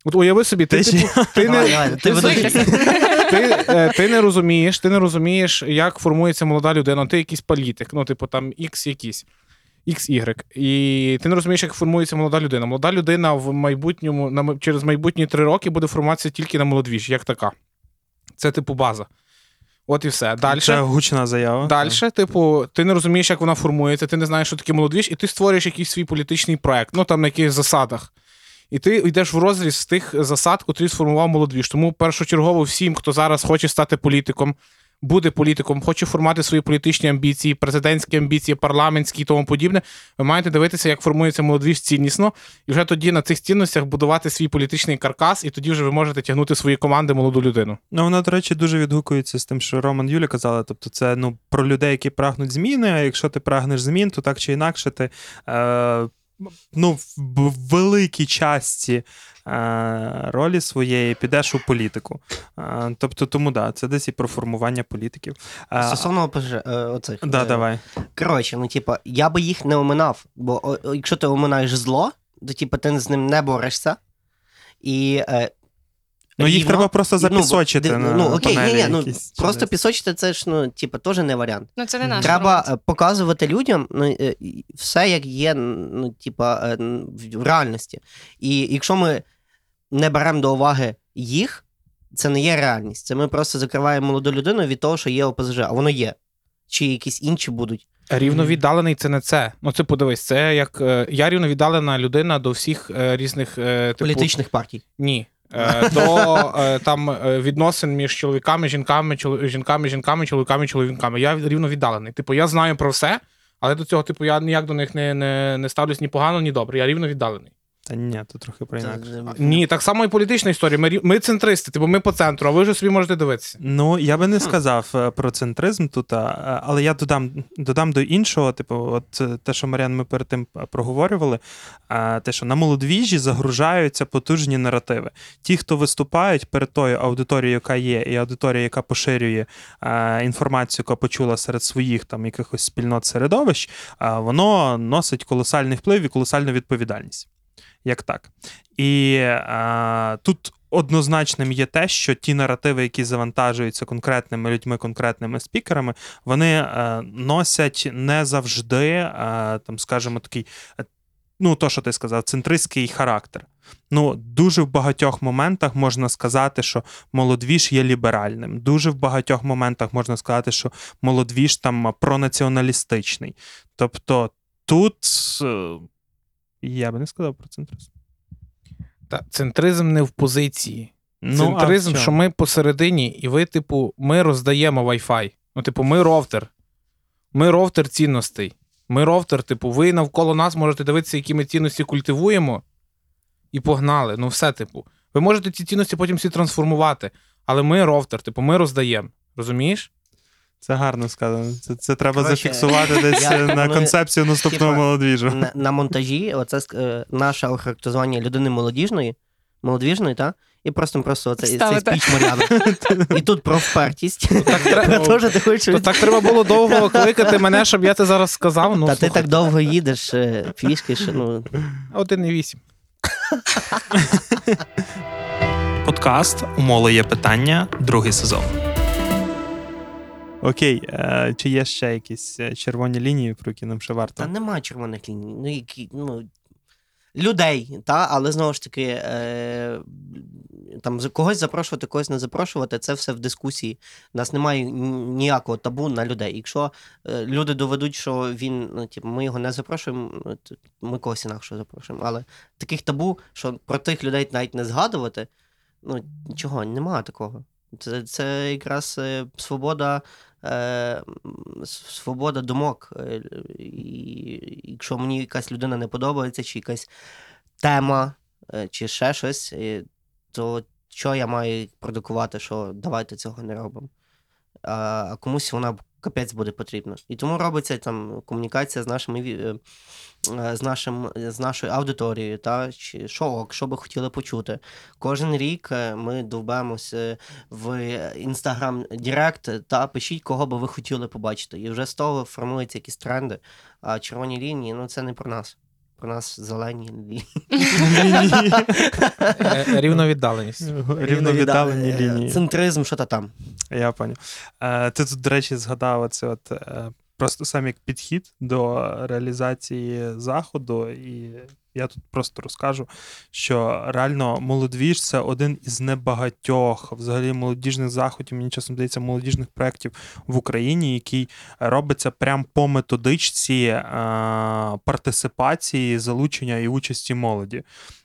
От уяви собі, ти, типу, не. ти ти не розумієш, ти не розумієш, як формується молода людина. Ти якийсь політик, ну, типу, там X якийсь. XY. І ти не розумієш, як формується молода людина. Молода людина в майбутньому, на, через майбутні три роки буде формуватися тільки на молодвіж, як така. Це, типу, база. От і все. Далі. це гучна заява. Далі, типу, ти не розумієш, як вона формується, ти не знаєш, що таке молодвіж, і ти створюєш якийсь свій політичний проект, ну там на якихось засадах. І ти йдеш в розріз з тих засад, котрі сформував молодвіж. Тому першочергово всім, хто зараз хоче стати політиком, буде політиком, хоче формувати свої політичні амбіції, президентські амбіції, парламентські і тому подібне, ви маєте дивитися, як формується молодіж ціннісно, і вже тоді на цих цінностях будувати свій політичний каркас, і тоді вже ви можете тягнути свої команди молоду людину. Ну, вона, до речі, дуже відгукується з тим, що Роман Юля казала. Тобто, це ну, про людей, які прагнуть зміни. А якщо ти прагнеш змін, то так чи інакше ти е, ну, в великій часті ролі своєї підеш у політику. Е, тобто, тому да, це десь і про формування політиків. Е, Стосовно ОПЖ, е, оцих. да, е, давай. Коротше, ну, типа, я би їх не оминав, бо якщо ти оминаєш зло, то типу, ти з ним не борешся. І, е, Ну, їх треба просто ну, запісочити. ди- на ну, окей, ні, ні, ну, якісь просто десь. пісочити це ж, ну, типа, теж не варіант. Ну, це не наш Треба формат. е, показувати людям ну, е, все, як є, ну, типа, е, в реальності. І якщо ми не беремо до уваги їх, це не є реальність. Це ми просто закриваємо молоду людину від того, що є ОПЗЖ, а воно є. Чи якісь інші будуть. Рівновіддалений це не це. Ну, це подивись, це як е, я рівновіддалена людина до всіх е, різних е, типу, Політичних партій. Ні. Е, До е, там е, відносин між чоловіками, жінками, жінками, жінками, чоловіками, чоловіками. Я рівно віддалений. Типу, я знаю про все, але до цього, типу, я ніяк до них не, не, не ставлюсь ні погано, ні добре. Я рівно віддалений. Та ні, тут трохи про інакше. Ні, так само і політична історія. Ми, рі- ми центристи, типу, ми по центру, а ви вже собі можете дивитися. Ну, я би не сказав е, про центризм тут, а, але я додам, додам до іншого, типу, от е, те, що Маріан, ми перед тим проговорювали, а, те, що на молодвіжі загружаються потужні наративи. Ті, хто виступають перед тою аудиторією, яка є, і аудиторія, яка поширює інформацію, яку почула серед своїх там якихось спільнот середовищ, воно носить колосальний вплив і колосальну відповідальність. Як так? І а, тут однозначним є те, що ті наративи, які завантажуються конкретними людьми, конкретними спікерами, вони е, носять не завжди, е, там, скажімо, такий. е, Ну, то, що ти сказав, центристський характер. Ну, дуже в багатьох моментах можна сказати, що молодвіж є ліберальним. Дуже в багатьох моментах можна сказати, що молодвіж там пронаціоналістичний. Тобто тут е, я би не сказав про центризм. Та центризм не в позиції. Ну, Центризм, що ми посередині, і ви, типу, ми роздаємо Wi-Fi. Ну, типу, ми ровтер. Ми ровтер цінностей. Ми ровтер, типу, ви навколо нас можете дивитися, які ми цінності культивуємо, і погнали. Ну, все, типу. Ви можете ці цінності потім всі трансформувати. Але ми ровтер, типу, ми роздаємо. Розумієш? Це гарно сказано. Це, це треба Коротше, зафіксувати десь я- е, на ми, концепцію наступного типа, молодвіжу. на, на монтажі, оце е, наше охарактеризування людини молодіжної, молодвіжної, та? І просто просто оце, цей спіч Мар'яна. І тут про впертість. Так треба. хочеш. То так треба було довго кликати мене, щоб я це зараз сказав. Ну, Та ти так довго їдеш е, пішки, що ну. 1,8. Подкаст у Моло є питання, другий сезон. Окей, е, чи є ще якісь е, червоні лінії, про які нам ще варто? Та нема червоних ліній. Ну, які, ну, людей, та, але знову ж таки, е, там когось запрошувати, когось не запрошувати, це все в дискусії. У нас немає ніякого табу на людей. Якщо е, люди доведуть, що він, ну, типу, ми його не запрошуємо, ну, ми когось інакше запрошуємо. Але таких табу, що про тих людей навіть не згадувати, ну, нічого, немає такого. Це, це якраз е, свобода, свобода думок. Е, І якщо мені якась людина не подобається, чи якась тема, е, чи ще щось, е, то що я маю продукувати, що давайте цього не робимо. А комусь вона капець буде потрібно. І тому робиться там комунікація з нашими е, е, з, нашим, з нашою аудиторією, та, чи що ок, що би хотіли почути. Кожен рік е, ми довбемося в інстаграм Директ та пишіть, кого би ви хотіли побачити. І вже з того формуються якісь тренди. А червоні лінії ну це не про нас. Про нас зелені лінії. Е, Рівновіддаленість. Рівновіддалені Е, лінії. Центризм, що то там. Я поняв. Е, Ти тут, до речі, згадав оце от, просто сам як підхід до реалізації заходу, і я тут просто розкажу, що реально молодвіж це один із небагатьох взагалі молодіжних заходів, мені часом здається, молодіжних проєктів в Україні, який робиться прямо по методичці е, партисипації, залучення і участі молоді.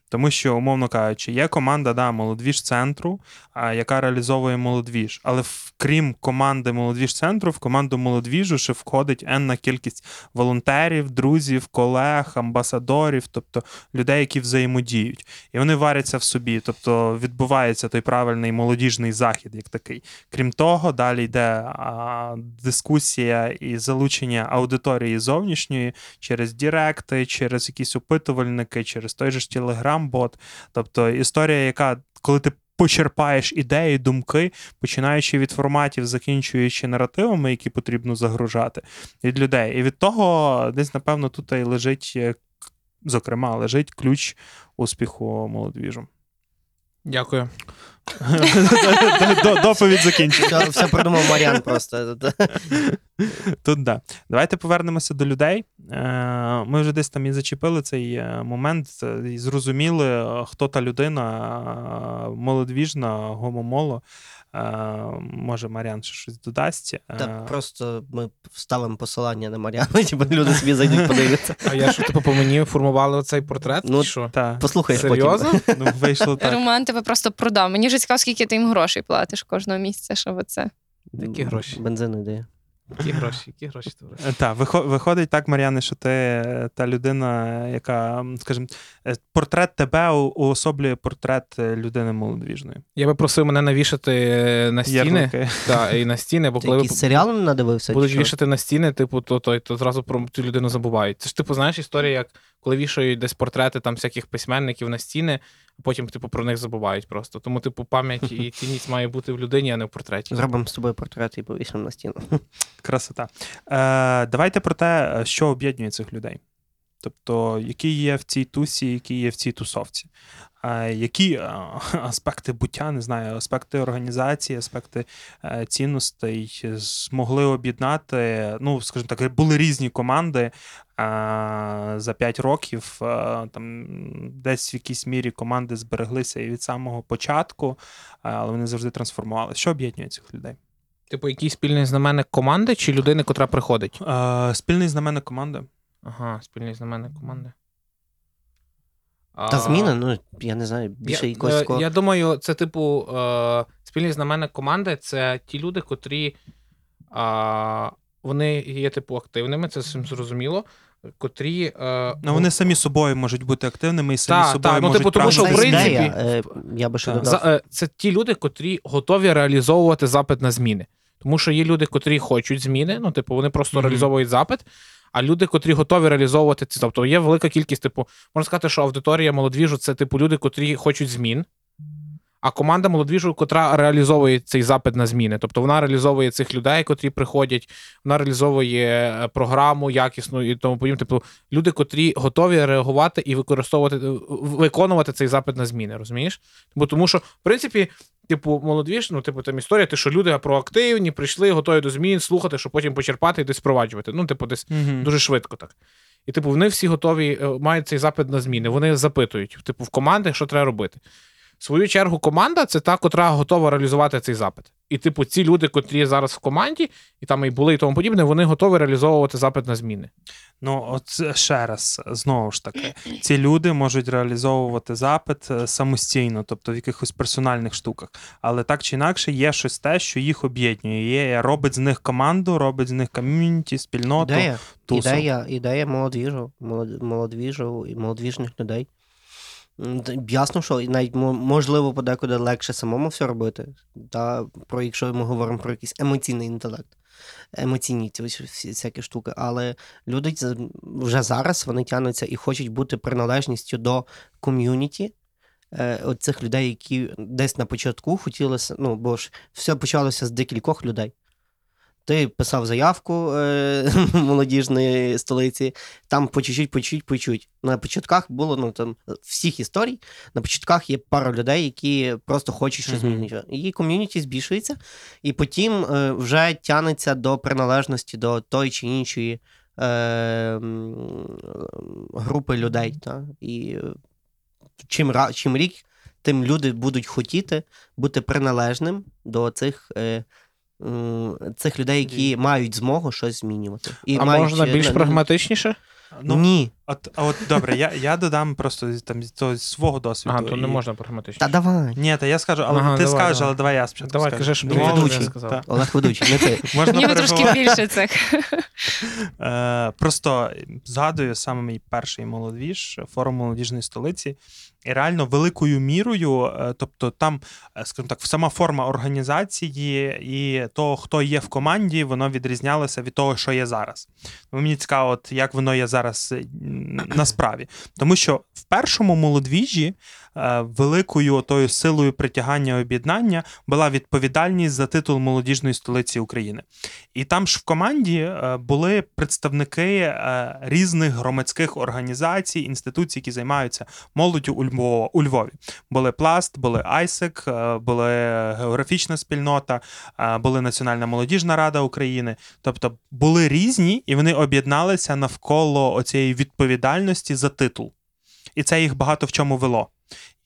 Тому що, умовно кажучи, є команда да, молодвіж центру, яка реалізовує молодвіж. Але крім команди молодвіж центру, в команду молодвіжу ще входить енна кількість волонтерів, друзів, колег, амбасадорів, тобто людей, які взаємодіють. І вони варяться в собі. Тобто відбувається той правильний молодіжний захід, як такий. Крім того, далі йде а, дискусія і залучення аудиторії зовнішньої через діректи, через якісь опитувальники, через той же ж Телеграм-бот. Тобто історія, яка коли ти. Почерпаєш ідеї, думки, починаючи від форматів, закінчуючи наративами, які потрібно загружати від людей. І від того десь, напевно, тут і лежить, е, зокрема, лежить ключ успіху молодвіжу. Дякую. До- Доповідь закінчена. Все, все придумав Маріан просто. Тут да. Давайте повернемося до людей. Е, Ми вже десь там і зачепили цей е, момент, е, і зрозуміли, е, хто та людина е, молодвіжна, гомомоло. Е, Може, Маріан ще щось додасть. Е, Та просто ми вставимо посилання на Маріану, типу люди собі зайдуть подивитися. А я що, типу, по мені формували оцей портрет? Ну, що? та, Серйозно? ну, вийшло так. Роман тебе просто продав. Мені вже цікаво, скільки ти їм грошей платиш кожного місяця, щоб це. Такі гроші? Бензину йде. Які гроші, які гроші товариш? Е, Так, виходить так, Мар'яне, що ти е, та людина, яка, скажімо, е, портрет тебе уособлює портрет е, людини молодвіжної. Я би просив мене навішати на стіни. Так, і на стіни, бо Ти коли якийсь серіал не надивився? будуть вішати на стіни, типу, то, то, то зразу про цю людину забувають. Це ж, типу, знаєш, історія, як коли вішають десь портрети там всяких письменників на стіни, а потім, типу, про них забувають просто. Тому, типу, пам'ять і цінність має бути в людині, а не в портреті. Зробимо з тобою портрет і повісимо на стіну. Красота. Е, давайте про те, що об'єднує цих людей. Тобто, які є в цій тусі, які є в цій тусовці. Е, які е, аспекти буття, не знаю, аспекти організації, аспекти е, цінностей змогли об'єднати. Ну, скажімо так, були різні команди е, за 5 років. Там десь в якійсь мірі команди збереглися і від самого початку, але вони завжди трансформувалися. Що об'єднує цих людей? Типу, який спільний знаменник команди чи людини, котра приходить? Е, спільний знаменник команди. Ага, спільний знаменник команди. Та А, зміна, ну я не знаю, більше я, якось. Я, кого... Я думаю, це, типу, е, спільний знаменник команди це ті люди, котрі Е, вони є, типу, активними, це всім зрозуміло. Котрі. Е, Ну, вони самі собою можуть бути активними і самі Та, собою та, ну, можуть типу, тому що, в Це принципі, ідея, е, я би ще додав. За, е, це ті люди, котрі готові реалізовувати запит на зміни. Тому що є люди, котрі хочуть зміни, ну, типу, вони просто Мгм. реалізовують запит, а люди, котрі готові реалізовувати ці. Тобто є велика кількість, типу, можна сказати, що аудиторія молодвіжу це типу люди, котрі хочуть змін. А команда молодвіжу, котра реалізовує цей запит на зміни. Тобто вона реалізовує цих людей, котрі приходять, вона реалізовує е, програму якісну і тому подібне. Типу, люди, котрі готові реагувати і використовувати, е, виконувати цей запит на зміни, розумієш? Бо тому що, в принципі, типу, молодвіж, ну, типу, там історія, ти що люди проактивні, прийшли, готові до змін, слухати, щоб потім почерпати і десь впроваджувати. Ну, типу, десь Мгм. дуже швидко так. І, типу, вони всі готові, е, мають цей запит на зміни. Вони запитують, типу, в команди, що треба робити. В свою чергу, команда це та, котра готова реалізувати цей запит. І, типу, ці люди, котрі зараз в команді, і там і були, і тому подібне, вони готові реалізовувати запит на зміни. Ну, от ще раз, знову ж таки, ці люди можуть реалізовувати запит е, самостійно, тобто в якихось персональних штуках. Але так чи інакше є щось те, що їх об'єднує. Є, робить з них команду, робить з них ком'юніті, спільноту. Ідея, тусу. ідея, ідея молодвіжу, молодвіжу і молодвіжних людей. Ясно, що навіть можливо подекуди легше самому все робити. Та про якщо ми говоримо про якийсь емоційний інтелект, емоційні ці всякі штуки. Але люди вже зараз вони тягнуться і хочуть бути приналежністю до ком'юніті. е, цих людей, які десь на початку хотілося, ну бо ж все почалося з декількох людей. Ти писав заявку е, молодіжної столиці, там по чуть-чуть, по чуть-чуть, по чуть. На початках було ну там всіх історій. На початках є пара людей, які просто хочуть щось Мгм. змінити. І ком'юніті збільшується, і потім е, вже тягнеться до приналежності до тої чи іншої е, групи людей. Та? І е, чим, чим рік, тим люди будуть хотіти бути приналежним до цих. Е, Цих людей, які мають змогу щось змінювати. І а мають, можна е, більш прагматичніше? Ну, Ні. От, а от добре, я, я додам просто з- там з свого досвіду. Ага, то не можна прагматично. Та давай. Ні, та я скажу, але Ага, ти давай, скажеш, давай. але давай я спочатку. Давай, скажу. кажи, щоб ведучий. сказав. та. Олег ведучий, не ти. Можна Ніби трошки більше цих. Е, просто згадую саме мій перший молодіж, форум молодіжної столиці. Реально великою мірою, е, тобто там, е, скажімо так, сама форма організації і того, хто є в команді, воно відрізнялося від того, що є зараз. Ну, Мені цікаво, от як воно є зараз е, на справі. Тому що в першому молодвіжі великою тою силою притягання об'єднання була відповідальність за титул молодіжної столиці України. І там ж в команді е, були представники е, різних громадських організацій, інституцій, які займаються молоддю у Львові. У Львові. Були Пласт, були Айсек, е, були географічна спільнота, е, були Національна молодіжна рада України. Тобто були різні, і вони об'єдналися навколо оцієї відповідальності за титул. І це їх багато в чому вело.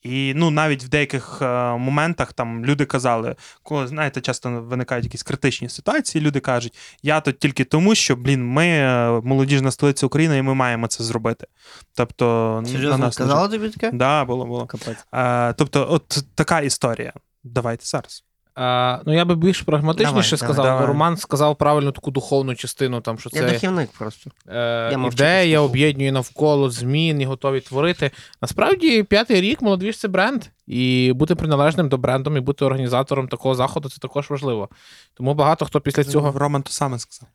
І ну навіть в деяких е, моментах там люди казали, коли знаєте, часто виникають якісь критичні ситуації. Люди кажуть, я тут тільки тому, що блін, ми е, молодіжна столиця України, і ми маємо це зробити. Тобто на Серйозно, нас сказала тобі таке? Да, було, було. Капець. Е, тобто, от така історія. Давайте зараз. А, ну я би більш прагматичніше Давай, сказав. давай. Роман сказав правильно таку духовну частину, там що Я це дахівник просто. е, Я ідея об'єднує навколо змін і готові творити. Насправді, п'ятий рік молодвіж це бренд, і бути приналежним до брендом і бути організатором такого заходу це також важливо. Тому багато хто після цього Роман то саме сказав.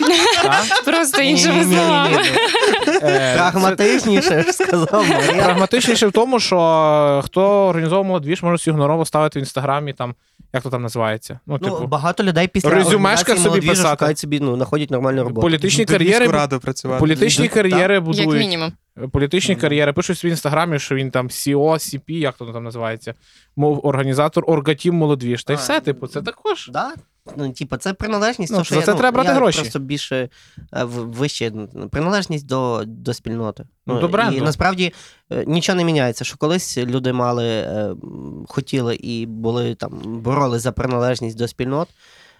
Просто іншими словами. Е, Прагматичніше сказав Прагматичніше в тому, що е, хто організовував молодвіж, може сігнорово ставити в інстаграмі, там, як то там називається. Ну, Ну, типу, багато людей після резюмешка організації собі писати. шукають собі, ну, знаходять нормальну роботу. політичні Йдуть кар'єри, раду працювати. політичні кар'єри Як будують. мінімум. Політичні кар'єри пишуть в інстаграмі, що він там CEO, CP, як то там називається, мов організатор Оргатім Молодвіж. Та й все, типу, це також. Да? Ну, типа, це приналежність, Ну, то, що за я, це ну, брати я гроші. Просто більше е, в- вище ну, приналежність до, до спільноти. Ну, до бренду. І насправді е, нічого не міняється, що колись люди мали, е, хотіли і були там, боролись за приналежність до спільнот.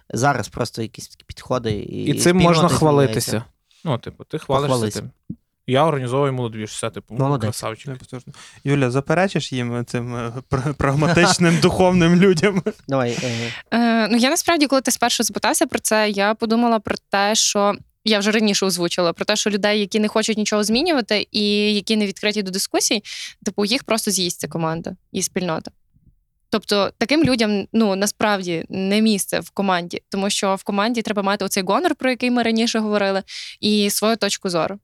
Зараз просто якісь такі підходи. І, І цим спільноти можна змінюються. хвалитися. Ну, типу, ти хвалишся Похвались. тим. Я організовую молодвіж, все, типу, ну, Молодець. красавчик. Не потужно. Юля, заперечиш їм цим е, пр- прагматичним духовним людям? Давай. е, Е, ну я насправді, коли ти спершу запитався про це, я подумала про те, що. Я вже раніше озвучила про те, що людей, які не хочуть нічого змінювати, і які не відкриті до дискусій, типу, їх просто з'їсть ця команда і спільнота. Тобто таким людям ну насправді не місце в команді, тому що в команді треба мати оцей гонор, про який ми раніше говорили, і свою точку зору,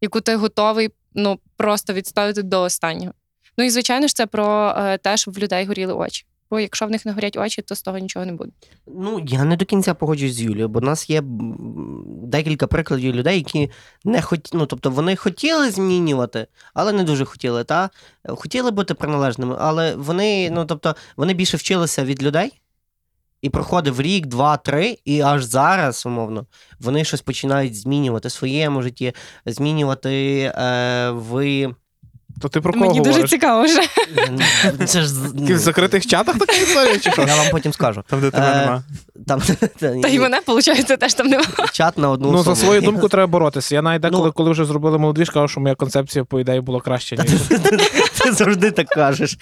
яку ти готовий ну просто відставити до останнього. Ну і звичайно ж, це про е, те, щоб в людей горіли очі. Бо якщо в них не горять очі, то з того нічого не буде. Ну, я не до кінця погоджуюсь з Юлією, бо в нас є декілька прикладів людей, які не хот... ну, тобто вони хотіли змінювати, але не дуже хотіли. Та? Хотіли бути приналежними, але вони, ну, тобто, вони більше вчилися від людей. І проходив рік, два, три, і аж зараз, умовно, вони щось починають змінювати в своєму житті, змінювати е, в. То ти про кого Мені дуже цікаво вже. Це ж в закритих чатах така історія, чи що? я вам потім скажу. Там, де тебе Е, нема. Там, Та й мене, виходить, теж там немає. чат на одну Ну, за особу. свою думку треба боротися. Я навіть деколи, Ну- коли вже зробили молодіж, кажу, що моя концепція, по ідеї, була краще, ніж. Ти завжди так кажеш.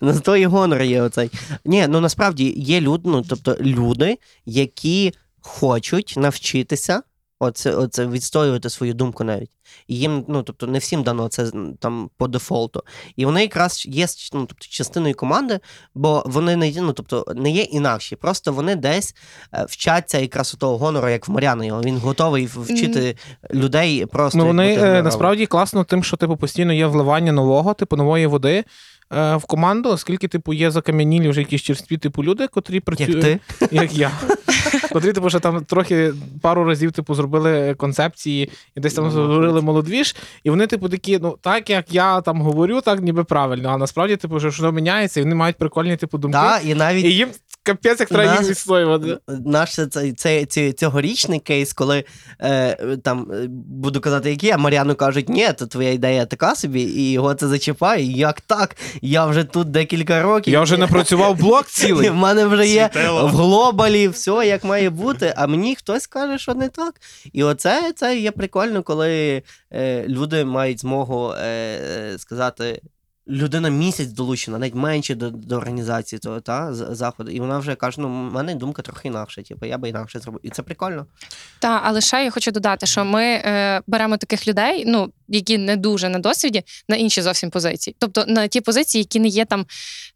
На то і гонор є оцей. Ні, ну насправді є люди, ну, тобто люди, які хочуть навчитися оце, оце відстоювати свою думку навіть. І їм, ну тобто, не всім дано це там по дефолту. І вони якраз є ну, тобто, частиною команди, бо вони не ну, тобто, не є інакші. Просто вони десь е, вчаться якраз у того гонору, як в Мар'яни. Він готовий вчити людей просто. Ну, вони е, насправді класно тим, що типу постійно є вливання нового, типу нової води. е, В команду, оскільки типу є закам'янілі вже якісь черстві, типу люди, котрі працюють Як ти? як я. Котрі, типу, що там трохи пару разів типу, зробили концепції і десь там зробили говорили молодвіж, і вони, типу, такі, ну так як я там говорю, так ніби правильно. А насправді, типу, що, що міняється, і вони мають прикольні, типу, думки. Да, і навіть І їм Капець, як треба їх відстоювати. Наш цей, цей, цей, цьогорічний кейс, коли е, там е, буду казати, які, а Мар'яну кажуть, ні, то твоя ідея така собі, і його це зачіпає. Як так? Я вже тут декілька років. Я вже напрацював блок цілий. В мене вже є Світило. в глобалі все як має бути, а мені хтось каже, що не так. І оце це є прикольно, коли е, люди мають змогу е, сказати. Людина місяць долучена, навіть менше до, до організації того та, заходу. І вона вже каже: ну, в мене думка трохи інакша. Типу, я би інакше зробив. І це прикольно. Та, але ще я хочу додати, що ми е, беремо таких людей, ну які не дуже на досвіді, на інші зовсім позиції. Тобто на ті позиції, які не є там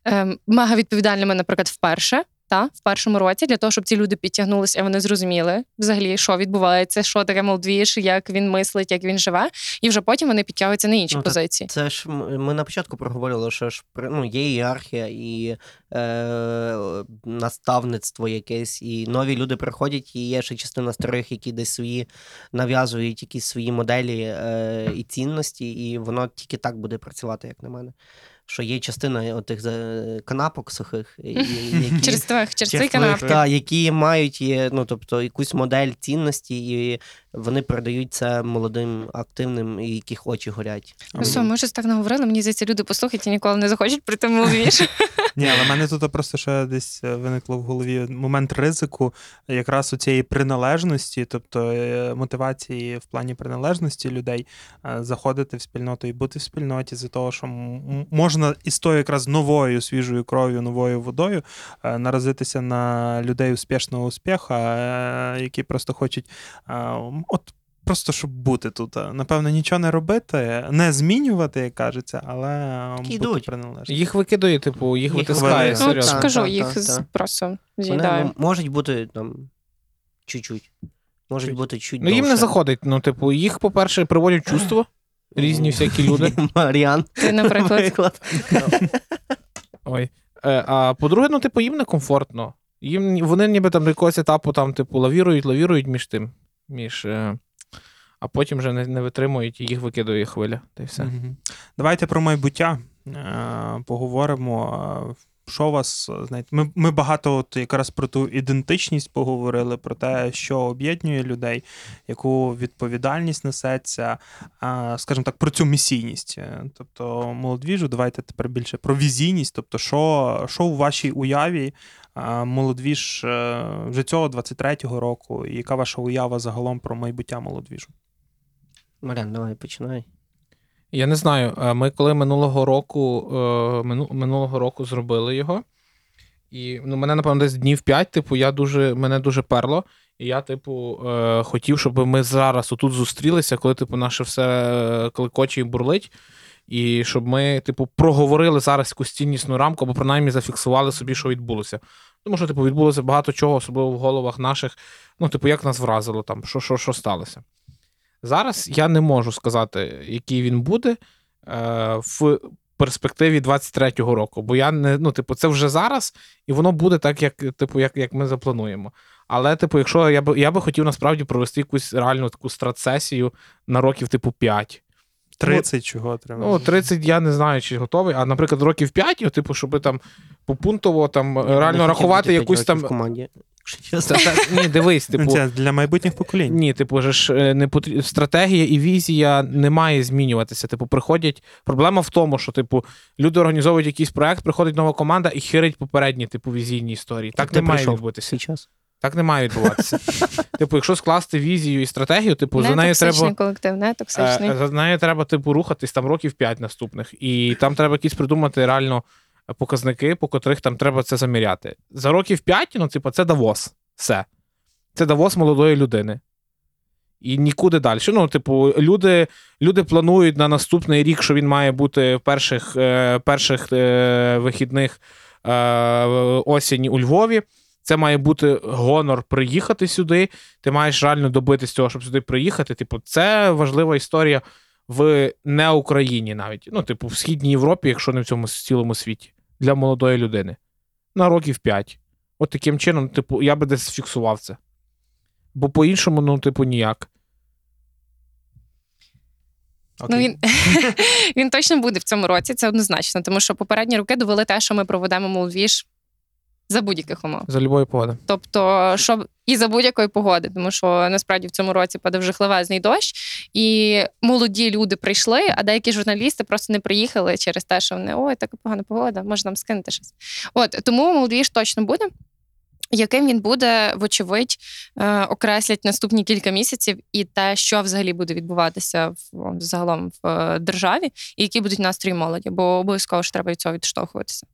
е, мега відповідальними, наприклад, вперше. Та, в першому році для того, щоб ці люди підтягнулися, і вони зрозуміли взагалі, що відбувається, що таке молдвіж, як він мислить, як він живе, і вже потім вони підтягуються на інші Ну, позиції. Це ж ми на початку проговорили, що ж ну, є ієрархія і е, наставництво якесь, і нові люди приходять, і є ще частина старих, які десь свої нав'язують якісь свої моделі е, і цінності, і воно тільки так буде працювати, як на мене. Що є частина тих за- канапок сухих, які, Через твих, через цей Чех та, які мають є, ну, тобто, якусь модель цінності, і вони продають це молодим, активним, і яких очі горять. Ну, все, ми вже так наговорили. Мені здається, люди послухають і ніколи не захочуть прийти в молдвіж. Ні, але в мене тут просто ще десь е, виникло в голові момент ризику, якраз у цієї приналежності, тобто е, мотивації в плані приналежності людей е, заходити в спільноту і бути в спільноті за того, що можна із тою якраз новою свіжою кров'ю, новою водою наразитися на людей успішного успіха, які просто хочуть от. Просто щоб бути тут. Напевно, нічого не робити, не змінювати, як кажеться, але е, бути приналежним. Їх викидує, типу, їх Їх витискає. Ну, серйозно. так, скажу, так, їх так, так. просто Вони можуть бути там чуть-чуть. Можуть Чуть. бути чуть Ну їм не заходить. Ну, типу, їх, по-перше, приводять чувство. Різні всякі люди. Маріан, Ти, наприклад. Ой. Е, а по-друге, ну, типу, їм некомфортно. Їм вони ніби там до якогось етапу там, типу, лавірують, лавірують між тим. Між, е, а потім вже не, не витримують і їх викидує хвиля. Та й все. Мгм. Давайте про майбуття е, поговоримо. Що вас, знаєте, ми, ми багато от якраз про ту ідентичність поговорили, про те, що об'єднує людей, яку відповідальність несеться, е, скажімо так, про цю місійність. Е, Тобто, молодвіжу, давайте тепер більше про візійність. Тобто, що, що у вашій уяві молодвіж вже цього 23-го року, і яка ваша уява загалом про майбуття молодвіжу? Маріан, давай починай. Я не знаю. Ми коли минулого року, е, минулого року зробили його. І ну, мене, напевно, десь днів 5, типу, я дуже, мене дуже перло. І я, типу, е, хотів, щоб ми зараз отут зустрілися, коли, типу, наше все е, клекоче і бурлить. І щоб ми, типу, проговорили зараз якусь ціннісну рамку, або принаймні зафіксували собі, що відбулося. Тому що, типу, відбулося багато чого, особливо в головах наших. Ну, типу, як нас вразило там, що, що, що сталося. Зараз я не можу сказати, який він буде е, в перспективі 23-го року. Бо я не, ну, типу, це вже зараз, і воно буде так, як, типу, як, як ми заплануємо. Але, типу, якщо я би я би хотів насправді провести якусь реальну таку стратсесію на років, типу, 5. 30 чого треба? Ну, 30 я не знаю, чи готовий. А, наприклад, років 5, типу, щоб там попунктово там Я реально рахувати якусь там. в команді. Якщо чесно. Ні, дивись, типу. Це для майбутніх поколінь. Ні, типу, ж е, не потрі... стратегія і візія не має змінюватися. Типу, приходять. Проблема в тому, що, типу, люди організовують якийсь проект, приходить нова команда і хирить попередні, типу, візійні історії. Так Ти не має відбутися. свій. Так не має відбуватися. Типу, якщо скласти візію і стратегію, типу, за нею треба. колектив, не токсичний. Е, За нею треба, типу, рухатись там років 5 наступних. І там треба якісь придумати реально показники, по котрих там треба це заміряти. За років 5, ну, типу, це Давос. Все. Це Давос молодої людини. І нікуди далі. Ну, типу, люди, люди планують на наступний рік, що він має бути в перших, е, перших е, вихідних е, осені у Львові. Це має бути гонор приїхати сюди. Ти маєш реально добитись цього, щоб сюди приїхати. Типу, це важлива історія в не Україні навіть. Ну, типу, в Східній Європі, якщо не в цьому цілому світі, для молодої людини. На років 5. От таким чином, типу, я би десь фіксував це. Бо по-іншому, ну, типу, ніяк. Ну, він, він точно буде в цьому році, це однозначно, тому що попередні роки довели те, що ми проведемо молодвіж за будь-яких умов. За любої погоди. Тобто, щоб і за будь-якої погоди, тому що насправді в цьому році падав жахливезний дощ, і молоді люди прийшли, а деякі журналісти просто не приїхали через те, що вони ой, така погана погода, може нам скинути щось. От тому молодіж точно буде. Яким він буде, вочевидь, е, окреслять наступні кілька місяців і те, що взагалі буде відбуватися в загалом в е, державі, і які будуть настрої молоді, бо обов'язково ж треба від цього відштовхуватися.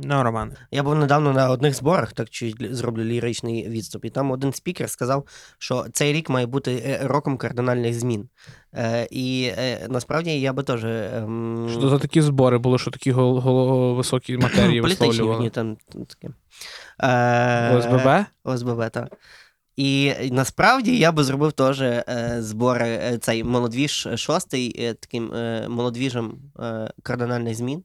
Ну, Роман. Я був недавно на одних зборах, так чи зроблю ліричний відступ, і там один спікер сказав, що цей рік має бути е, роком кардинальних змін. Е, і е, насправді я би теж. ем, Що за такі збори були, що такі гол- гол- високі матерії висловлювали? там там таке. Е, ОСББ? ОСББ, так. І насправді я би зробив теж е, збори, е, цей молодвіж шостий, е, таким е, молодвіжем е, кардинальних змін,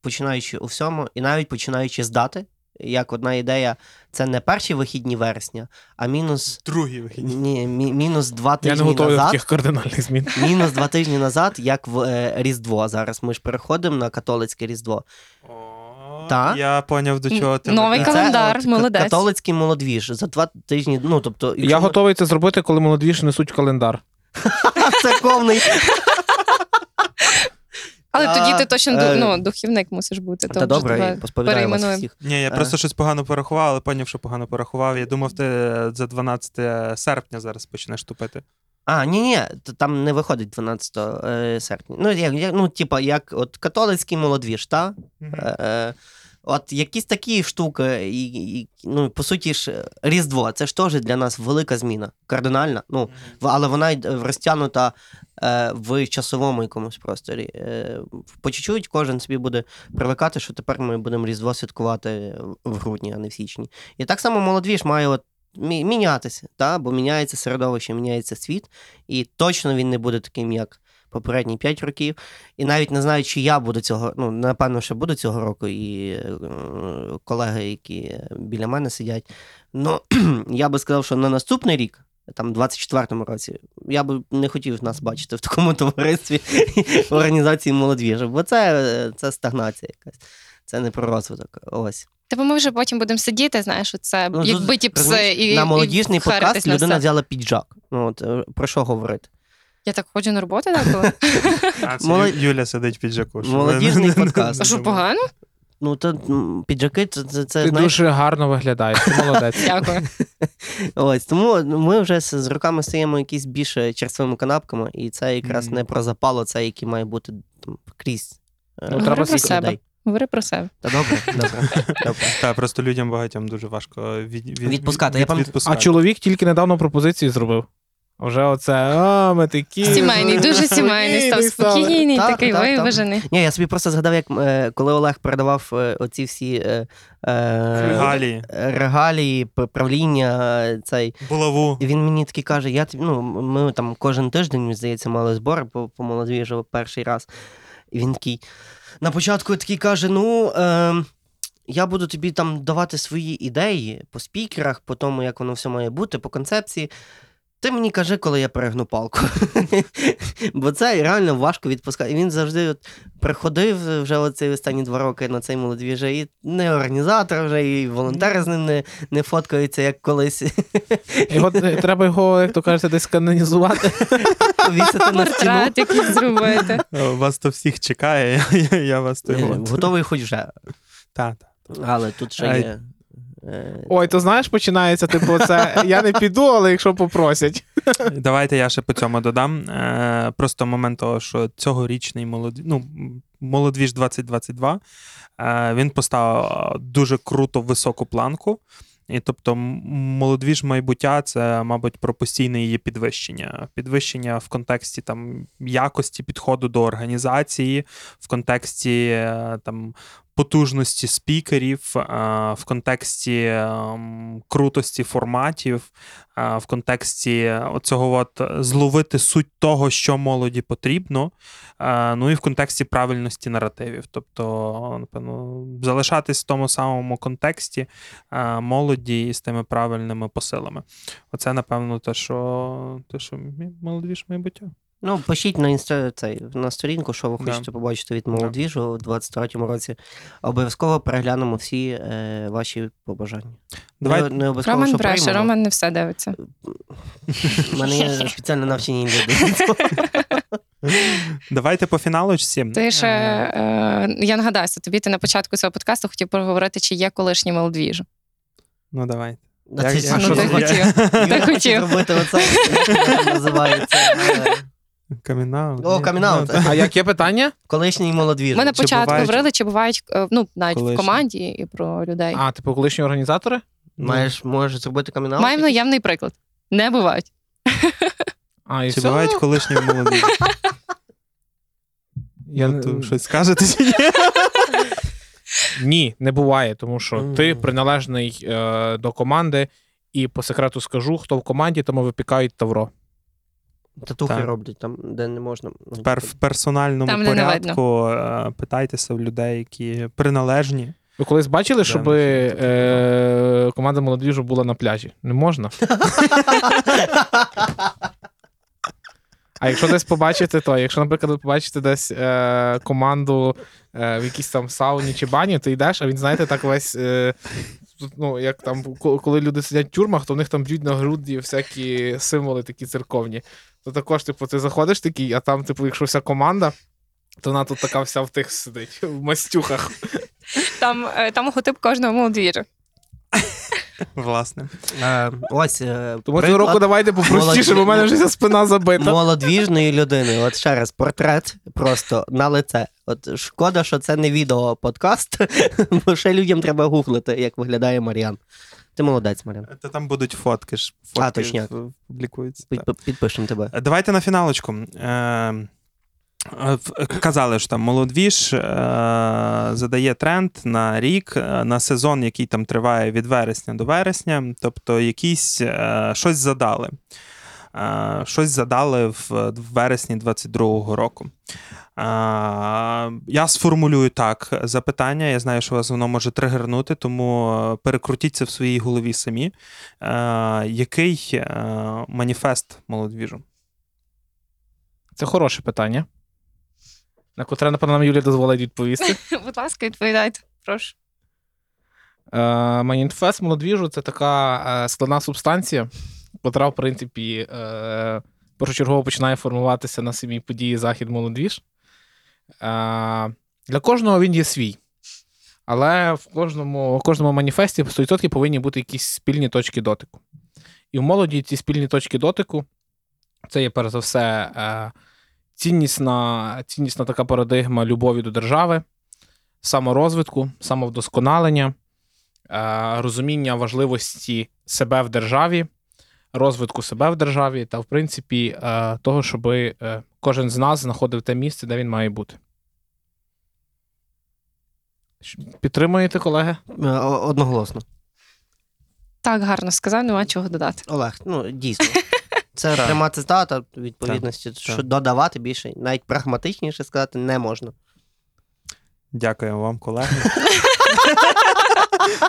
починаючи у всьому, і навіть починаючи з дати. Як одна ідея, це не перші вихідні вересня, а мінус, Другий вихідні. ні, мі- мінус два Я тижні не готовий назад. таких кардинальних змін. Мінус два тижні назад, як в е, Різдво. Зараз ми ж переходимо на католицьке Різдво. Та? Я поняв, до чого ти Новий ведеш. це, календар, от, молодець. Католицький молодвіж за два тижні. Ну, тобто, Я якщо ми- готовий це зробити, коли молодвіж несуть в календар. церковний. Але А, тоді ти точно е, ну, духівник мусиш бути. Та добре, посповідаю вас всіх. Ні, я Е. просто щось погано порахував, але поняв, що погано порахував. Я думав, ти за 12 серпня зараз почнеш тупити. А, ні, ні, там не виходить 12 е, серпня. Ну, як, як, ну, типа, як от католицький молодвіж, та? Е, е, От якісь такі штуки, і, і, ну, по суті ж, Різдво, це ж теж для нас велика зміна, кардинальна. Ну, але вона й розтягнута е, в часовому якомусь просторі. Е, по чуть-чуть кожен собі буде привикати, що тепер ми будемо Різдво святкувати в грудні, а не в січні. І так само молодвіж має от мі- мінятися, та? бо міняється середовище, міняється світ, і точно він не буде таким, як попередні 5 років. І навіть не знаю, чи я буду цього, ну, напевно, що буду цього року, і е, колеги, які біля мене сидять. Ну, я би сказав, що на наступний рік, там, 24-му році, я би не хотів нас бачити в такому товаристві в організації молодвіжа, бо це, це стагнація якась. Це не про розвиток. Ось. Та бо ми вже потім будемо сидіти, знаєш, це Ну, як биті пси і на молодіжний вхаритись подкаст людина взяла піджак. Ну, от, е, про що говорити? Я так ходжу на роботу деколи. А, це Молод- Ю- Юля сидить під жаку. щоб Молодіжний подкаст. А що погано? Ну, то м, піджаки, це, це, це Ти знаєш, дуже гарно виглядаєш, ти молодець. Дякую. Ось тому ми вже з, з роками стаємо якісь більше черствими канапками, і це якраз Мгм. не про запало, це який має бути там крізь. е, Ну, треба про себе. людей. Говори про себе. Та добре, добре. добре. Та, просто людям багатьом дуже важко від, від, Відпускати. Від, Я пам'ят- А чоловік тільки недавно пропозицію зробив. Вже оце, а, ми такі. Сімейний, дуже сімейний, став спокійний, Так, такий так, так. виважений. Ні, я собі просто згадав, як е, коли Олег передавав е, оці всі е, е, Регалії. регалії, правління, цей. Булаву. І він мені такий каже: я ну, ми там кожен тиждень, мені здається, мали збори по, по молодвіжу перший раз. І він такий на початку такий каже: ну. Е, я буду тобі там давати свої ідеї по спікерах, по тому, як воно все має бути, по концепції. Ти мені кажи, коли я перегну палку. Бо це реально важко відпускати. І він завжди от приходив вже оці останні два роки на цей молодвіже, і не організатор вже, і волонтери з ним не, не фоткаються, як колись. Його, треба його, як то кажете, десь канонізувати. Повісити на стіну. Якийсь зробити. Вас то всіх чекає, я, я вас то Е, його. Готовий хоч вже. Та, та. Але тут ще є. Е, Ой, то знаєш, починається, типу, це я не піду, але якщо попросять. Давайте я ще по цьому додам. Е, просто момент того, що цьогорічний молодвіж, ну, молодвіж 2022, е, він поставив дуже круто високу планку. І тобто, молодвіж майбуття це, мабуть, про постійне її підвищення. Підвищення в контексті там якості підходу до організації, в контексті там потужності спікерів, е, в контексті ем, крутості форматів, е, в контексті оцього от зловити суть того, що молоді потрібно, е, ну і в контексті правильності наративів. Тобто, напевно, залишатись в тому самому контексті е, молоді з тими правильними посилами. Оце, напевно, те, що, те, що мі- молодіж майбуття. Ну, пишіть на інста цей, на сторінку, що ви Да. хочете побачити від молодіжу у 23-му році. Обов'язково переглянемо всі е, ваші побажання. Давай, Не, не обов'язково, Роман що бреше. Роман не все дивиться. У мене є спеціально навчені люди. давайте по фіналочці. Ти ж, е, я нагадаюся, тобі ти на початку цього подкасту хотів поговорити, чи є колишній молодвіж. Ну, давай. А Я- я- Ну, ти хотів. Ти хоче хотів. зробити оце, як це називається. Камінаут. О, камінаут. А яке питання? Колишній молодвіж. Ми на Чи початку бувають- говорили, чи бувають е, ну, навіть Колишні. в команді і про людей. А, типу, колишні організатори? Маєш, можеш зробити камінаут? Маємо наявний приклад. Не бувають. А, і Чи все? бувають колишні молоді? Я Ну, не- то щось скажете чи ні? Ні, не буває, тому що ти Мгм. приналежний е, до команди, і по секрету скажу, хто в команді, тому випікають тавро. Татухи Так. роблять там, де не можна. Тепер в персональному Там порядку е, питайтеся в людей, які приналежні. Ви колись бачили, щоб ну, е, команда молодіжу була на пляжі? Не можна. А якщо десь побачите, то якщо, наприклад, ви побачите десь е, команду е, в якійсь там сауні чи бані, ти йдеш, а він, знаєте, так весь. Е, ну, як там, коли люди сидять в тюрмах, то в них там б'ють на груді всякі символи такі церковні. То також, типу, ти заходиш такий, а там, типу, якщо вся команда, то вона тут така вся в тих сидить, в мастюхах. Там, е, там логотип кожного молодвіжа. Власне. Е, Ось е, Тому цього приклад року давайте попростіше, бо в мене вже вся спина забита. молодвіжної людини. От ще раз, портрет просто на лице. От шкода, що це не відео подкаст, бо ще людям треба гуглити, як виглядає Мар'ян. Ти молодець, Мар'ян. Та там будуть фотки ж. Фотки А, точняк. публікуються. Під- так. Підпишемо тебе. Давайте на фіналочку. Е, е, Казали, що там молодвіж е, задає тренд на рік, е, на сезон, який там триває від вересня до вересня. Тобто, якісь е, щось задали. Е, Щось задали в вересні 22-го року. Е, Я сформулюю так запитання. Я знаю, що вас воно може тригернути, тому е, перекрутіть це в своїй голові самі. Е, Який е, маніфест молодвіжу? Це хороше питання. На котре, напевно, нам Юлія дозволить відповісти. Будь ласка, відповідайте. Прошу. Е, Маніфест молодвіжу це така е, складна субстанція, котра, в принципі, е, першочергово починає формуватися на самій події Захід молодвіж. Е, Для кожного він є свій. Але в кожному, в кожному маніфесті 100% повинні бути якісь спільні точки дотику. І в молоді ці спільні точки дотику це є, перш за все, ціннісна, ціннісна така парадигма любові до держави, саморозвитку, самовдосконалення, е, розуміння важливості себе в державі, розвитку себе в державі та, в принципі, е, того, щоб е, кожен з нас знаходив те місце, де він має бути. Підтримуєте, колеги? Одноголосно. Так гарно сказав, нема чого додати. Олег, ну дійсно. Це пряма цитата відповідності, що так. додавати більше, навіть прагматичніше сказати не можна. Дякуємо вам, колеги.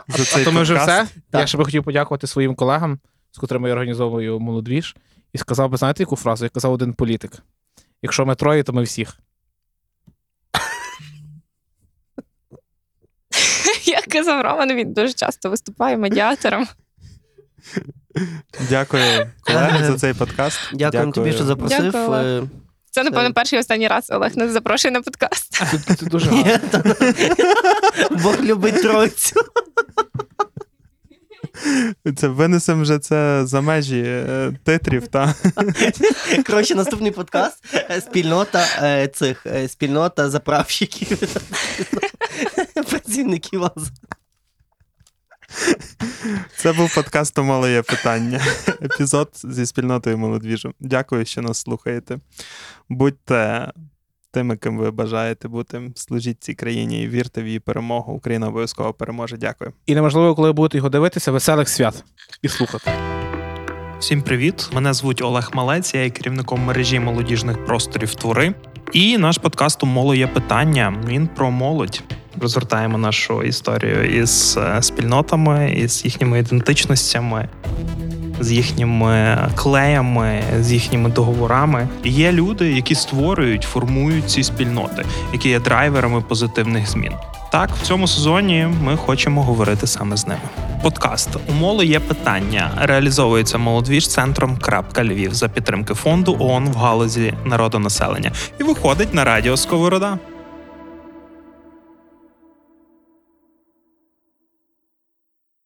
За цей А то ми вже все. Так. Я ще би хотів подякувати своїм колегам, з котрими я організовую молодвіж, і сказав би, знаєте, яку фразу? Я казав один політик. Якщо ми троє, то ми всіх. Як казав Роман, він дуже часто виступає медіатором. Дякую, колеги, за цей подкаст. Дякуємо тобі, що запросив. Дякую. Е, Це, напевно, перший і останній раз Олег нас запрошує на подкаст. Це, дуже гарно. Та- Бог любить тройцю. Це винесемо вже це за межі е, титрів. Та Коротше, наступний подкаст е, спільнота е, цих е, спільнота заправщиків. Працівників АЗ. Це був подкаст «Тому є питання. Епізод зі спільнотою молодвіжу. Дякую, що нас слухаєте. Будьте тими, ким ви бажаєте бути. Служіть цій країні і вірте в її перемогу. Україна обов'язково переможе. Дякую. І неможливо, коли ви будете його дивитися, веселих свят і слухати. Всім привіт! Мене звуть Олег Малець, я є керівником мережі молодіжних просторів Твори. І наш подкаст «Умоло є питання. Він про молодь. Розгортаємо нашу історію із е, спільнотами, із їхніми ідентичностями. з їхніми клеями, з їхніми договорами. І Є люди, які створюють, формують ці спільноти, які є драйверами позитивних змін. Так, в цьому сезоні ми хочемо говорити саме з ними. Подкаст у моло є питання. Реалізовується молодвіж центром Львів за підтримки фонду ООН в галузі народонаселення і виходить на радіо Сковорода.